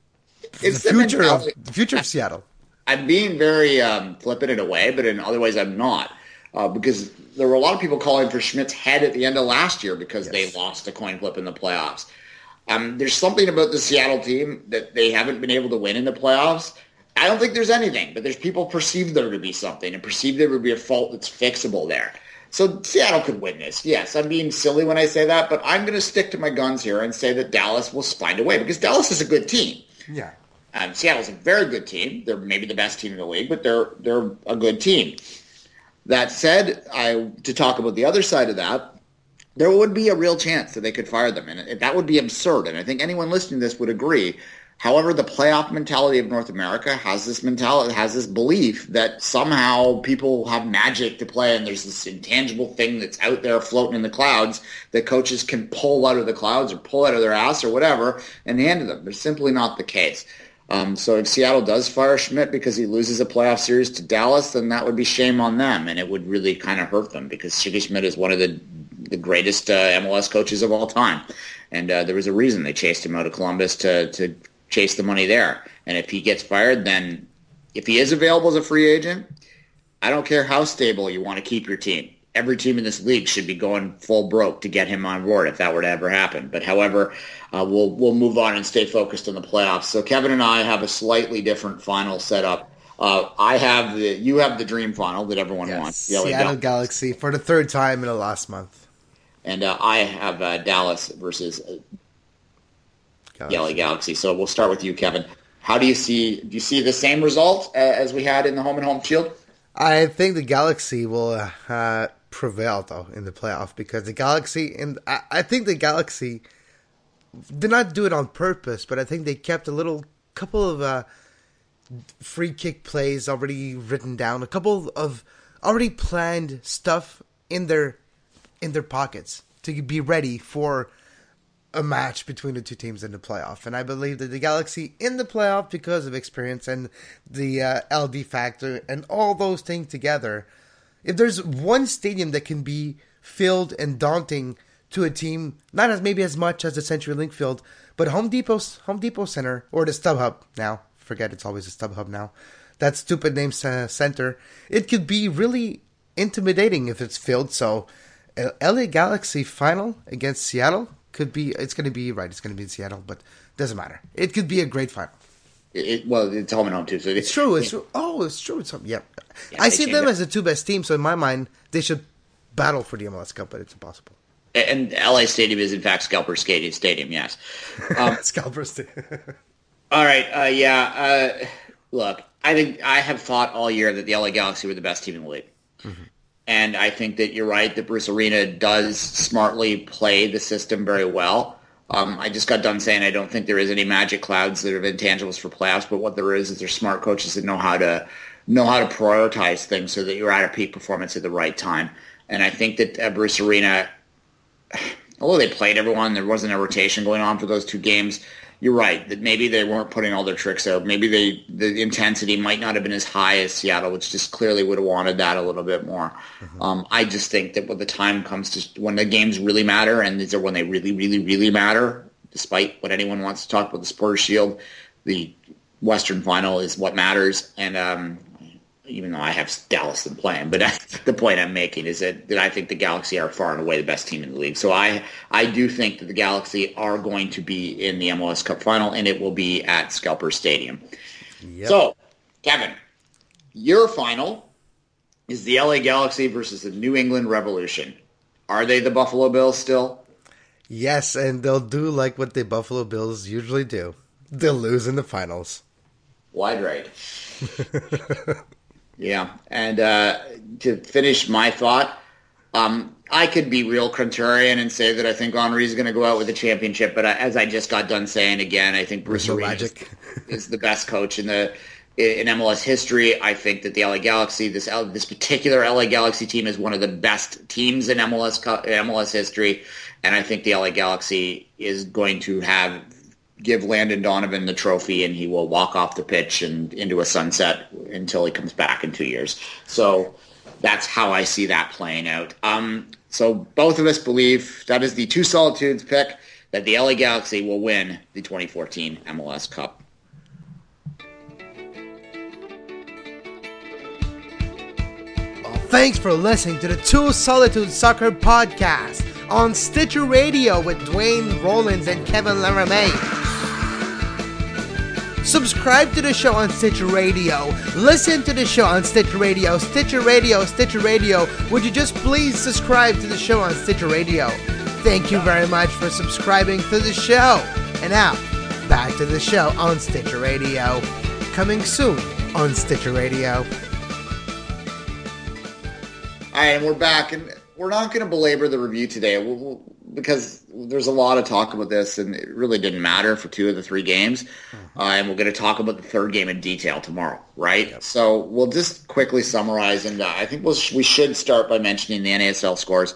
the future of the future of Seattle. I'm being very um, flippant in a way, but in other ways I'm not. Uh, because there were a lot of people calling for Schmid's head at the end of last year because yes. they lost a coin flip in the playoffs. Um, there's something about the Seattle team that they haven't been able to win in the playoffs I don't think there's anything, but there's people perceive there to be something and perceive there would be a fault that's fixable there. So Seattle could win this. Yes, I'm being silly when I say that, but I'm going to stick to my guns here and say that Dallas will find a way because Dallas is a good team. Yeah. Um, Seattle's a very good team. They're maybe the best team in the league, but they're they're a good team. That said, I to talk about the other side of that, there would be a real chance that they could fire them, and that would be absurd. And I think anyone listening to this would agree. However, the playoff mentality of North America has this mentality, has this belief that somehow people have magic to play, and there's this intangible thing that's out there floating in the clouds that coaches can pull out of the clouds or pull out of their ass or whatever and hand to them. They're simply not the case. Um, so if Seattle does fire Schmid because he loses a playoff series to Dallas, then that would be shame on them, and it would really kind of hurt them because Sigi Schmid is one of the the greatest uh, MLS coaches of all time, and uh, there was a reason they chased him out of Columbus to to chase the money there. And if he gets fired, then if he is available as a free agent, I don't care how stable you want to keep your team every team in this league should be going full broke to get him on board if that were to ever happen. But however, uh, we'll we'll move on and stay focused on the playoffs. So Kevin and I have a slightly different final setup. Uh, I have the you have the dream final that everyone Yes. wants. Seattle Galaxy for the third time in the last month. and uh, I have uh, Dallas versus uh, Galaxy. LA Galaxy. So we'll start with you, Kevin. How do you see? Do you see the same result uh, as we had in the home and home shield? I think the Galaxy will uh, prevail though in the playoff because the Galaxy and I, I think the Galaxy did not do it on purpose, but I think they kept a little couple of uh, free kick plays already written down, a couple of already planned stuff in their in their pockets to be ready for a match between the two teams in the playoff. And I believe that the Galaxy in the playoff, because of experience and the uh, LD factor and all those things together, if there's one stadium that can be filled and daunting to a team, not as maybe as much as the CenturyLink field, but Home Depot's Home Depot Center or the StubHub now. Forget it's always a StubHub now. That stupid name uh, center. It could be really intimidating if it's filled. So, uh, LA Galaxy final against Seattle could be. It's going to be right. It's going to be in Seattle, but doesn't matter. It could be a great final. It, it- well, it's home and home too. So It's true. It's true. Oh, it's true. It's yeah. Yeah, I see them it. as the two best teams. So in my mind, they should battle for the MLS Cup, but it's impossible. and LA Stadium is in fact Scalper Stadium. Stadium, yes. Um, Scalpers. all right, uh, yeah. Uh, look, I think I have thought all year that the LA Galaxy were the best team in the league, and I think that you're right that Bruce Arena does smartly play the system very well. Um, I just got done saying I don't think there is any magic clouds that are intangibles for playoffs, but what there is is there's smart coaches that know how to know how to prioritize things so that you're at a peak performance at the right time. And I think that uh, Bruce Arena although they played everyone, there wasn't a rotation going on for those two games. You're right that maybe they weren't putting all their tricks out. Maybe they the intensity might not have been as high as Seattle, which just clearly would have wanted that a little bit more. Um, I just think that when the time comes to when the games really matter, and these are when they really, really, really matter, despite what anyone wants to talk about the Supporters Shield, the Western Final is what matters. And um, even though I have Dallas them playing, but the point I'm making is that, that I think the Galaxy are far and away the best team in the league. So I I do think that the Galaxy are going to be in the MLS Cup final, and it will be at Scalper Stadium. Yep. So, Kevin, your final is the LA Galaxy versus the New England Revolution. Are they the Buffalo Bills still? yes, and they'll do like what the Buffalo Bills usually do. They'll lose in the finals. Wide right. yeah, and uh, to finish my thought, um, I could be real contrarian and say that I think Henry's going to go out with the championship, but I, as I just got done saying again, I think Bruce Arena is, is the best coach in the in MLS history. I think that the LA Galaxy, this this particular LA Galaxy team, is one of the best teams in MLS MLS history, and I think the LA Galaxy is going to have give Landon Donovan the trophy, and he will walk off the pitch and into a sunset until he comes back in two years. So that's how I see that playing out. Um, so both of us believe that is the two solitudes pick that the LA Galaxy will win the 2014 MLS Cup. Thanks for listening to the Two Solitude Soccer Podcast on Stitcher Radio with Duane Rollins and Kevin Laramee. Subscribe to the show on Stitcher Radio. Listen to the show on Stitcher Radio. Stitcher Radio, Stitcher Radio. Would you just please subscribe to the show on Stitcher Radio? Thank you very much for subscribing to the show. And now, back to the show on Stitcher Radio. Coming soon on Stitcher Radio. All right, and we're back, and we're not going to belabor the review today we'll, we'll, because there's a lot of talk about this, and it really didn't matter for two of the three games. Mm-hmm. Uh, and we're going to talk about the third game in detail tomorrow, right? Yep. So we'll just quickly summarize, and uh, I think we'll, we should start by mentioning the NASL scores.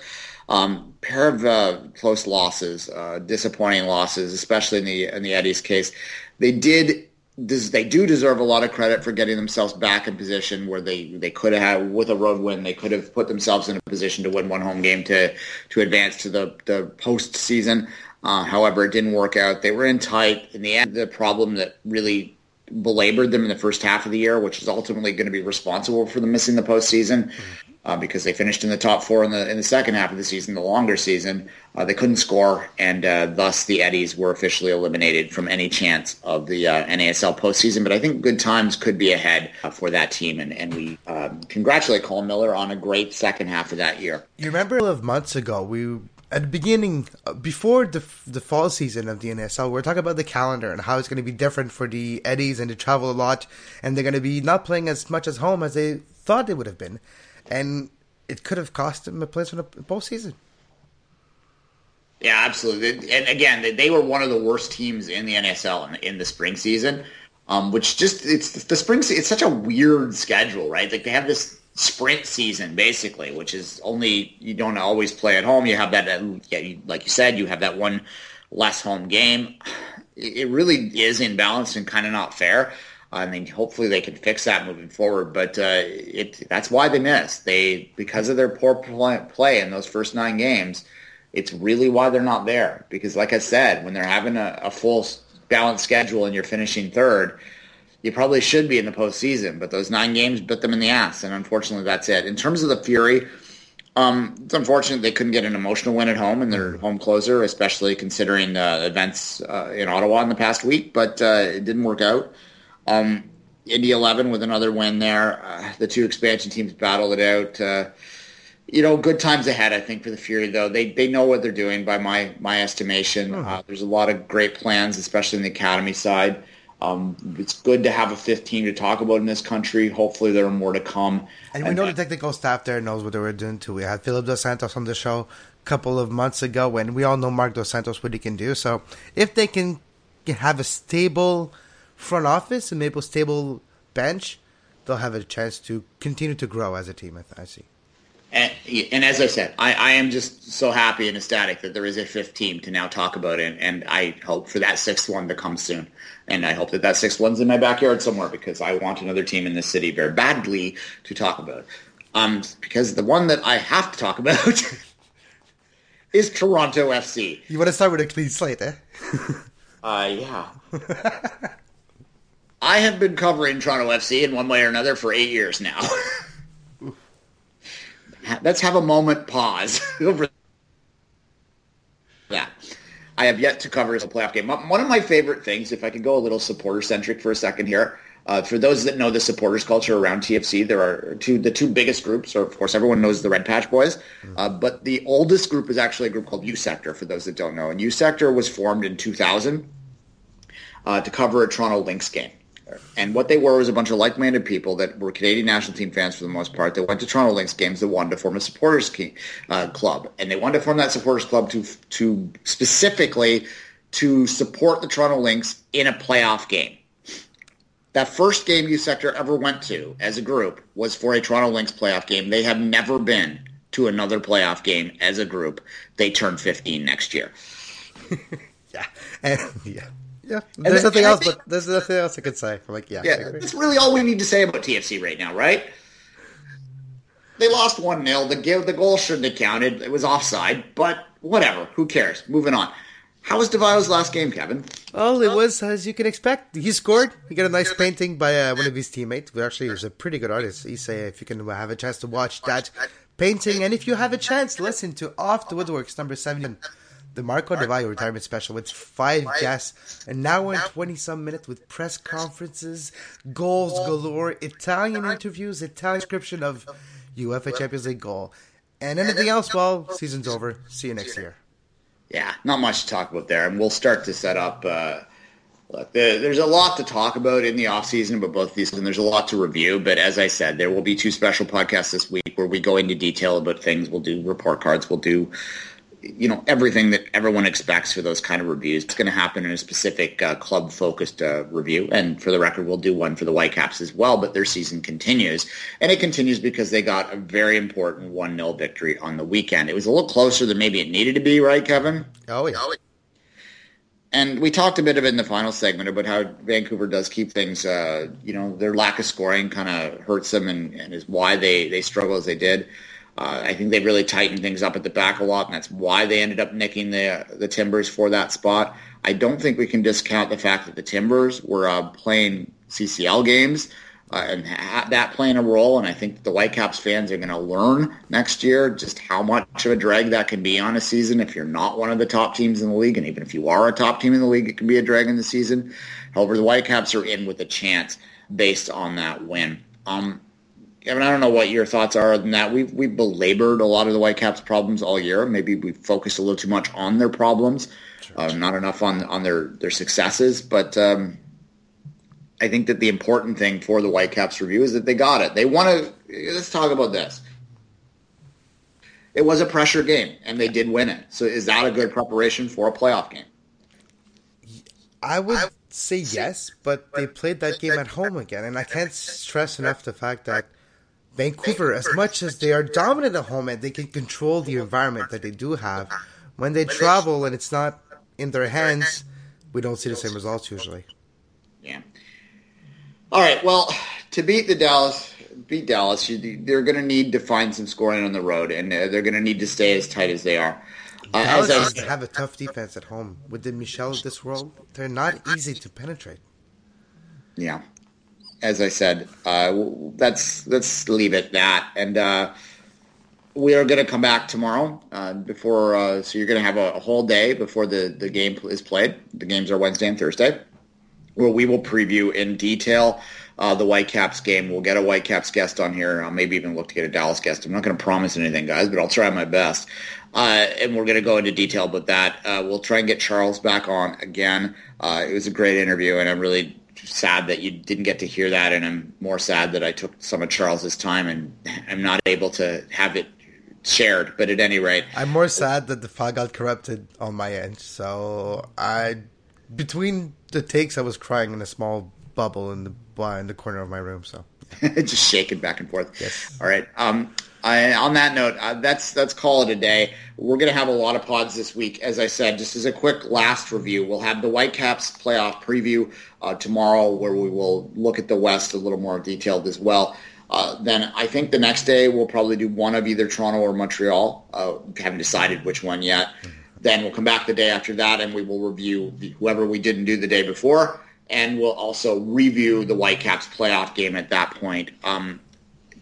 Um, pair of uh, close losses, uh, disappointing losses, especially in the in the Eddies case. They did they do deserve a lot of credit for getting themselves back in position where they, they could have with a road win they could have put themselves in a position to win one home game to to advance to the the postseason. Uh, however, it didn't work out. They were in tight. In the end, the problem that really belabored them in the first half of the year, which is ultimately going to be responsible for them missing the postseason, mm-hmm uh, because they finished in the top four in the in the second half of the season, the longer season. Uh, they couldn't score, and uh, thus the Eddies were officially eliminated from any chance of the uh, NASL postseason. But I think good times could be ahead uh, for that team, and, and we um, congratulate Colin Miller on a great second half of that year. You remember a of months ago, we at the beginning, uh, before the the fall season of the NSL, we we're talking about the calendar and how it's going to be different for the Eddies and to travel a lot, and they're going to be not playing as much as home as they thought they would have been and it could have cost him a place in the postseason. Yeah, absolutely. And again, they were one of the worst teams in the NSL in, in the spring season, um, which just it's the spring. It's such a weird schedule, right? Like they have this sprint season basically, which is only you don't always play at home. You have that, yeah, like you said, you have that one less home game. It really is imbalanced and kind of not fair. I mean, hopefully they can fix that moving forward. But uh, it that's why they missed. They because of their poor play in those first nine games. It's really why they're not there. Because, like I said, when they're having a, a full balanced schedule and you're finishing third, you probably should be in the postseason. But those nine games bit them in the ass, and unfortunately, that's it. In terms of the Fury. Um, it's unfortunate they couldn't get an emotional win at home in their home closer, especially considering the events uh, in Ottawa in the past week. But uh, it didn't work out. Um, Indy 11 with another win there. Uh, the two expansion teams battled it out. Uh, you know, good times ahead, I think, for the Fury, though. They they know what they're doing by my my estimation. Mm-hmm. Uh, there's a lot of great plans, especially in the academy side. Um, it's good to have a fifth team to talk about in this country. Hopefully, there are more to come. And, and we know the technical staff there knows what they were doing too. We had Philip Dos Santos on the show a couple of months ago, and we all know Marc Dos Santos what he can do. So if they can have a stable front office and Maple stable bench, they'll have a chance to continue to grow as a team. I, I see. And, and, as I said, I, I, am just so happy and ecstatic that there is a fifth team to now talk about, and, and I hope for that sixth one to come soon. And I hope that that sixth one's in my backyard somewhere because I want another team in this city very badly to talk about. Um, because the one that I have to talk about is Toronto FC. You want to start with a clean slate, eh? uh, yeah. I have been covering Toronto FC in one way or another for eight years now. Let's have a moment pause over that. I have yet to cover a playoff game. One of my favorite things, if I could go a little supporter centric for a second here, uh, for those that know the supporters culture around TFC, there are two the two biggest groups. So of course, everyone knows the Red Patch Boys, uh, but the oldest group is actually a group called U Sector. For those that don't know, and U Sector was formed in 2000 uh, to cover a Toronto Lynx game. And what they were was a bunch of like-minded people that were Canadian national team fans for the most part. They went to Toronto Lynx games. They wanted to form a supporters key, uh, club, and they wanted to form that supporters club to to specifically to support the Toronto Lynx in a playoff game. That first game U Sector ever went to as a group was for a Toronto Lynx playoff game. They have never been to another playoff game as a group. They turn 15 next year. yeah, and, yeah. Yeah, there's nothing else, think, but there's nothing else I could say. I'm like, yeah, yeah, that's really all we need to say about TFC right now, right? They lost one 0 The the goal shouldn't have counted. It was offside, but whatever. Who cares? Moving on. How was Di Vaio's last game, Kevin? Well, it was as you can expect. He scored. He got a nice painting by uh, one of his teammates, who actually is a pretty good artist. He say if you can have a chance to watch that painting, and if you have a chance, listen to Off the Woodworks number seven the Marco Di Vaio retirement special with five guests, an hour and 20 some minutes with press conferences, goals galore, Italian interviews, Italian description of UEFA Champions League goal. And anything else, well, season's over. See you next year. Yeah, not much to talk about there. And we'll start to set up. Uh, look, the, there's a lot to talk about in the off season about both these, and there's a lot to review. But as I said, there will be two special podcasts this week where we go into detail about things. We'll do report cards. We'll do you know everything that everyone expects for those kind of reviews. It's going to happen in a specific uh, club focused uh, review, and for the record, we'll do one for the Whitecaps as well. But their season continues, and it continues because they got a very important one 0 victory on the weekend. It was a little closer than maybe it needed to be, right, Kevin? Oh yeah. And we talked a bit of it in the final segment about how Vancouver does keep things, uh, you know, their lack of scoring kind of hurts them and, and is why they, they struggle as they did. Uh, I think they really tightened things up at the back a lot, and that's why they ended up nicking the the Timbers for that spot. I don't think we can discount the fact that the Timbers were uh, playing CCL games uh, and ha- that playing a role. And I think the Whitecaps fans are going to learn next year just how much of a drag that can be on a season if you're not one of the top teams in the league. And even if you are a top team in the league, it can be a drag in the season. However, the Whitecaps are in with a chance based on that win. Um, Kevin, I don't know what your thoughts are on that. We've we've belabored a lot of the Whitecaps' problems all year. Maybe we focused a little too much on their problems, sure. uh, not enough on on their their successes. But um, I think that the important thing for the Whitecaps review is that they got it. They want to. Let's talk about this. It was a pressure game, and they did win it. So, is that a good preparation for a playoff game? I would say yes, but they played that game at home again, and I can't stress enough the fact that Vancouver, as much as they are dominant at home and they can control the environment that they do have, when they travel and it's not in their hands, we don't see the same results usually. Yeah. All right. Well, to beat the Dallas, beat Dallas, they're going to need to find some scoring on the road, and uh, they're going to need to stay as tight as they are. Uh, Dallas I, have a tough defense at home. With the Michel of this world, they're not easy to penetrate. Yeah as I said, uh, let's let's leave it that. And uh, we are going to come back tomorrow uh, before. Uh, so you're going to have a, a, whole day before the the game is played. The games are Wednesday and Thursday, where we will preview in detail. Uh, the Whitecaps game. We'll get a Whitecaps guest on here. I'll maybe even look to get a Dallas guest. I'm not going to promise anything, guys, but I'll try my best. Uh, and we're going to go into detail about that. We'll try and get Charles back on again. It was a great interview, and I'm really sad that you didn't get to hear that, and I'm more sad that I took some of Charles's time and I'm not able to have it shared. But at any rate, I'm more sad that the file got corrupted on my end. So I, between the takes, I was crying in a small bubble in the in the corner of my room. So just shaking back and forth. Yes. All right. Um, On that note, uh, that's that's call it a day. We're going to have a lot of pods this week, as I said. Just as a quick last review, we'll have the Whitecaps playoff preview uh, tomorrow, where we will look at the West a little more detailed as well. Uh, then I think the next day we'll probably do one of either Toronto or Montreal. Uh, haven't decided which one yet. Then we'll come back the day after that, and we will review whoever we didn't do the day before, and we'll also review the Whitecaps playoff game at that point. Um,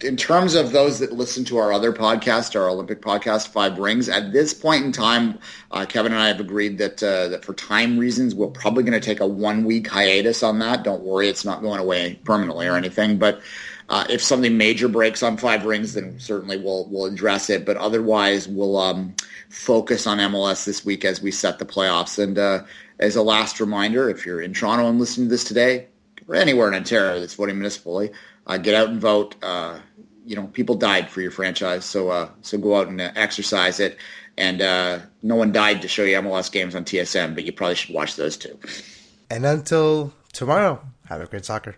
in terms of those that listen to our other podcast, our Olympic podcast, Five Rings, at this point in time, uh, Kevin and I have agreed that uh, that for time reasons, we're probably going to take a one week hiatus on that. Don't worry, it's not going away permanently or anything. But uh, if something major breaks on Five Rings, then certainly we'll we'll address it. But otherwise, we'll um, focus on MLS this week as we set the playoffs. And uh, as a last reminder, if you're in Toronto and listening to this today, or anywhere in Ontario that's voting municipally, uh, get out and vote. Uh, you know, people died for your franchise, so uh, so go out and uh, exercise it. And uh, no one died to show you MLS games on TSN, but you probably should watch those too. And until tomorrow, have a great soccer.